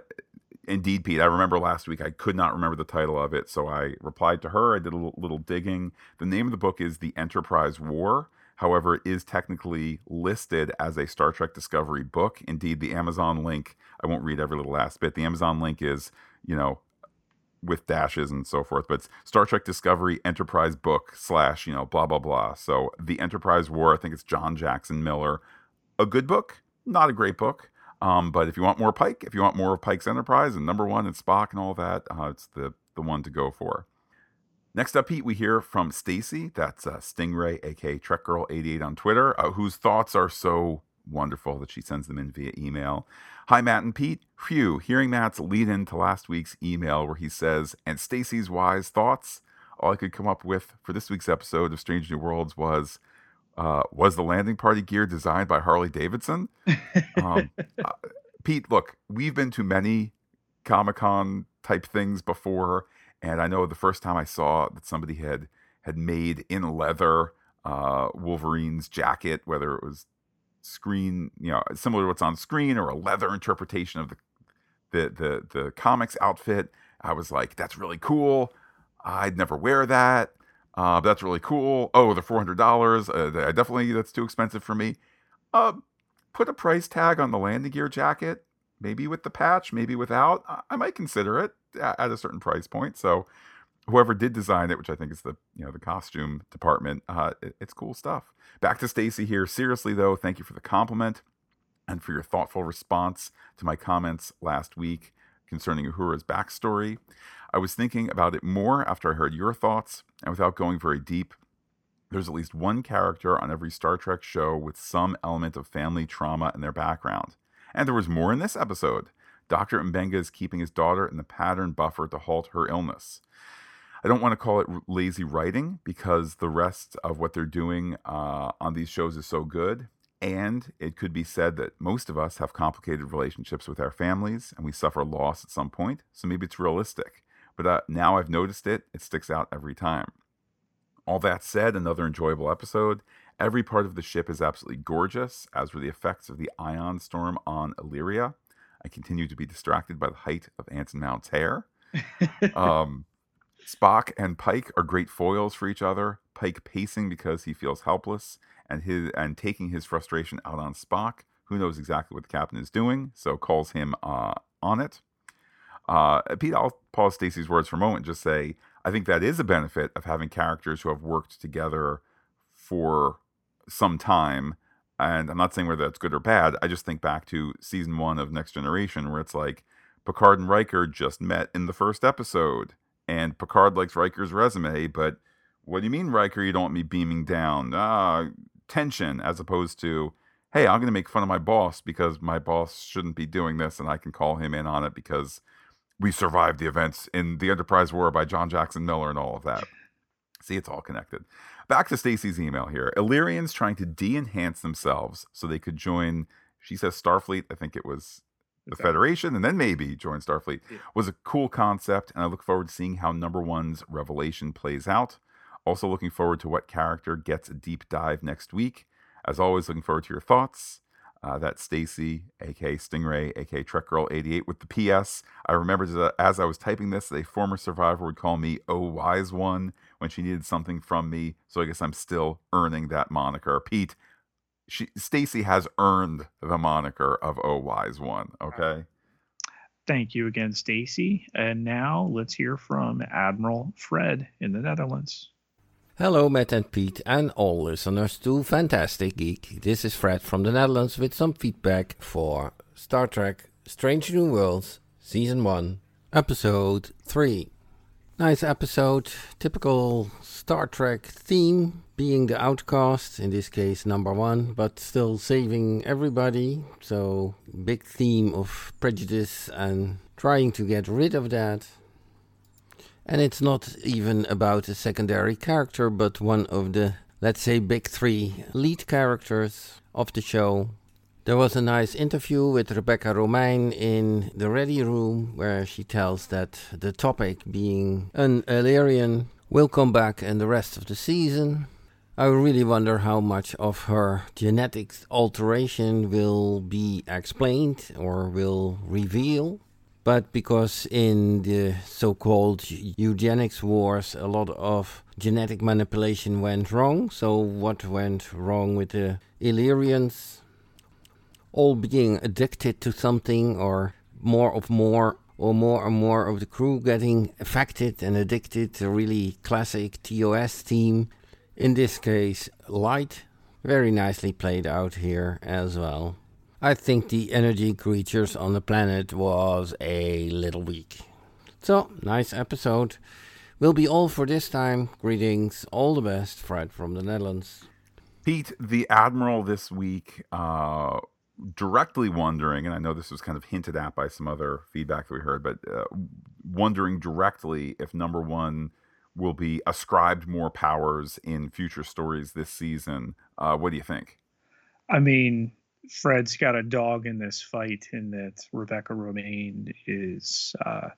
indeed, Pete, I remember last week I could not remember the title of it, so I replied to her. I did a little digging. The name of the book is The Enterprise War. However, it is technically listed as a Star Trek Discovery book. Indeed, the Amazon link, I won't read every little last bit. The Amazon link is, you know, with dashes and so forth, but Star Trek Discovery Enterprise book slash, you know, blah, blah, blah. So the Enterprise War, I think it's John Jackson Miller. A good book, not a great book. Um, but if you want more Pike, if you want more of Pike's Enterprise and number one and Spock and all that, uh, it's the, the one to go for. Next up, Pete, we hear from Stacy. That's uh, Stingray, aka Trek Girl 88 on Twitter, uh, whose thoughts are so wonderful that she sends them in via email. Hi, Matt and Pete. Phew, hearing Matt's lead in to last week's email where he says, and Stacy's wise thoughts. All I could come up with for this week's episode of Strange New Worlds was, uh, was the landing party gear designed by Harley Davidson? um, uh, Pete, look, we've been to many Comic Con type things before and I know the first time I saw that somebody had had made in leather uh, Wolverine's jacket, whether it was screen, you know, similar to what's on screen or a leather interpretation of the the the, the comics outfit, I was like, that's really cool. I'd never wear that. Uh, that's really cool. Oh, the four hundred dollars. Uh, definitely that's too expensive for me. Uh, put a price tag on the landing gear jacket. Maybe with the patch, maybe without. I might consider it at a certain price point. So whoever did design it, which I think is the you know the costume department, uh, it, it's cool stuff. Back to Stacy here. Seriously though, thank you for the compliment and for your thoughtful response to my comments last week concerning Uhura's backstory. I was thinking about it more after I heard your thoughts, and without going very deep, there's at least one character on every Star Trek show with some element of family trauma in their background. And there was more in this episode. Dr. M'Benga is keeping his daughter in the pattern buffer to halt her illness. I don't want to call it lazy writing because the rest of what they're doing uh, on these shows is so good. And it could be said that most of us have complicated relationships with our families and we suffer loss at some point. So maybe it's realistic. But uh, now I've noticed it, it sticks out every time. All that said, another enjoyable episode. Every part of the ship is absolutely gorgeous, as were the effects of the ion storm on Illyria. I continue to be distracted by the height of Anson Mount's hair. um, Spock and Pike are great foils for each other. Pike pacing because he feels helpless, and his and taking his frustration out on Spock, who knows exactly what the captain is doing, so calls him uh, on it. Uh, Pete, I'll pause Stacy's words for a moment. Just say I think that is a benefit of having characters who have worked together for some time. And I'm not saying whether that's good or bad. I just think back to season one of Next Generation, where it's like Picard and Riker just met in the first episode, and Picard likes Riker's resume, but what do you mean, Riker? You don't want me beaming down? Ah, tension, as opposed to, hey, I'm going to make fun of my boss because my boss shouldn't be doing this, and I can call him in on it because we survived the events in the Enterprise War by John Jackson Miller and all of that. See, it's all connected. Back to Stacy's email here. Illyrians trying to de-enhance themselves so they could join. She says Starfleet. I think it was the. Federation, and then maybe join Starfleet. Yeah. Was a cool concept, and I look forward to seeing how Number One's revelation plays out. Also, looking forward to what character gets a deep dive next week. As always, looking forward to your thoughts. Uh, that's Stacy, aka Stingray, aka Trek Girl 88 with the PS. I remember that as I was typing this, a former survivor would call me Oh Wise One when she needed something from me. So I guess I'm still earning that moniker. Pete, she Stacy has earned the moniker of Oh Wise One. Okay. Thank you again, Stacy. And now let's hear from Admiral Fred in the Netherlands. Hello, Matt and Pete, and all listeners to Phantastic Geek. This is Fred from the Netherlands with some feedback for Star Trek Strange New Worlds, Season 1, Episode 3. Nice episode, typical Star Trek theme, being the outcast, in this case number one, but still saving everybody. So, big theme of prejudice and trying to get rid of that. And it's not even about a secondary character, but one of the, let's say, big three lead characters of the show. There was a nice interview with Rebecca Romijn in the Ready Room, where she tells that the topic being an Illyrian will come back in the rest of the season. I really wonder how much of her genetics alteration will be explained or will reveal but because in the so called eugenics wars, a lot of genetic manipulation went wrong. So, what went wrong with the Illyrians? All being addicted to something, or more of more, or more and more of the crew getting affected and addicted. A really classic TOS theme. In this case, light. Very nicely played out here as well. I think the energy creatures on the planet was a little weak. So, nice episode. Will be all for this time. Greetings, all the best, Fred from the Netherlands. Pete, the Admiral this week, uh, directly wondering, and I know this was kind of hinted at by some other feedback that we heard, but uh, wondering directly if number one will be ascribed more powers in future stories this season. Uh, what do you think? I mean, Fred's got a dog in this fight in that Rebecca Romijn is, uh,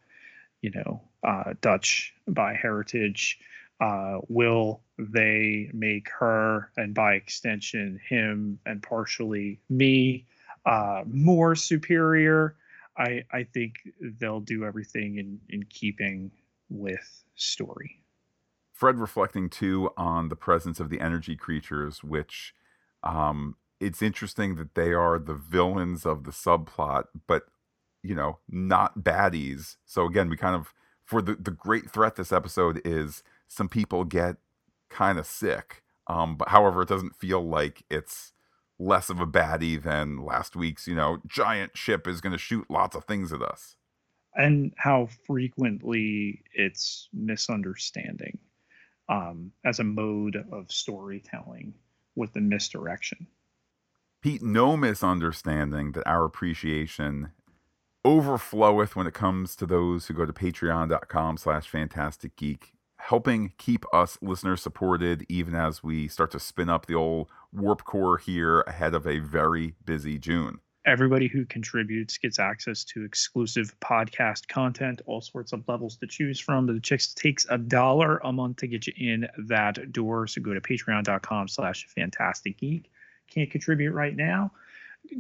you know, uh, Dutch by heritage. Uh, will they make her and by extension him and partially me uh, more superior? I I think they'll do everything in in keeping with story. Fred reflecting too on the presence of the energy creatures, which um, it's interesting that they are the villains of the subplot, but you know, not baddies. So again, we kind of for the the great threat this episode is some people get kind of sick. Um, but however, it doesn't feel like it's less of a baddie than last week's, you know, giant ship is going to shoot lots of things at us. And how frequently it's misunderstanding um, as a mode of storytelling with the misdirection. Pete, no misunderstanding that our appreciation overfloweth when it comes to those who go to patreon.com slash phantastic geek helping keep us listeners supported even as we start to spin up the old warp core here ahead of a very busy june. Everybody who contributes gets access to exclusive podcast content all sorts of levels to choose from. The just takes a dollar a month to get you in that door. So go to patreon.com slash phantastic geek. Can't contribute right now,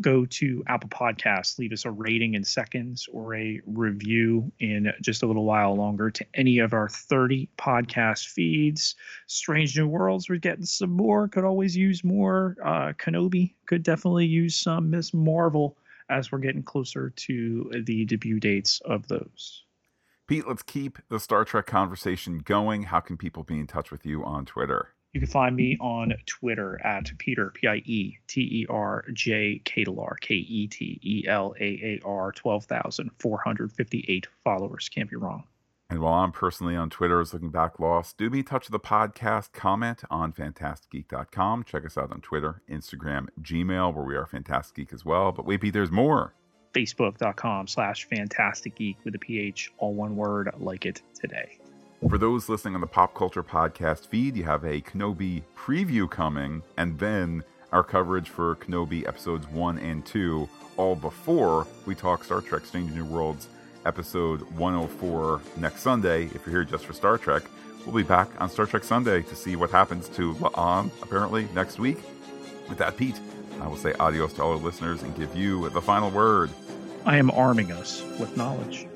go to Apple Podcasts, leave us a rating in seconds or a review in just a little while longer to any of our 30 podcast feeds. Strange New Worlds, we're getting some more. Could always use more. Uh, Kenobi could definitely use some. Ms. Marvel as we're getting closer to the debut dates of those. Pete, let's keep the Star Trek conversation going. How can people be in touch with you on Twitter? You can find me on Twitter at Pieter, P I E T E R J Ketelaar, K E T E L A A R, 12,458 followers. Can't be wrong. And while I'm personally on Twitter as Looking Back Lost, do be touch the podcast, comment on phantasticgeek.com. Check us out on Twitter, Instagram, Gmail, where we are Phantastic Geek as well. But wait, Pete, there's more. Facebook.com slash Phantastic Geek with a PH, all one word, like it today. For those listening on the Pop Culture Podcast feed, you have a Kenobi preview coming, and then our coverage for Kenobi episodes 1 and 2, all before we talk Star Trek Strange New Worlds episode 104 next Sunday. If you're here just for Star Trek, we'll be back on Star Trek Sunday to see what happens to La'an, apparently, next week. With that, Pete, I will say adios to all our listeners and give you the final word. I am arming us with knowledge.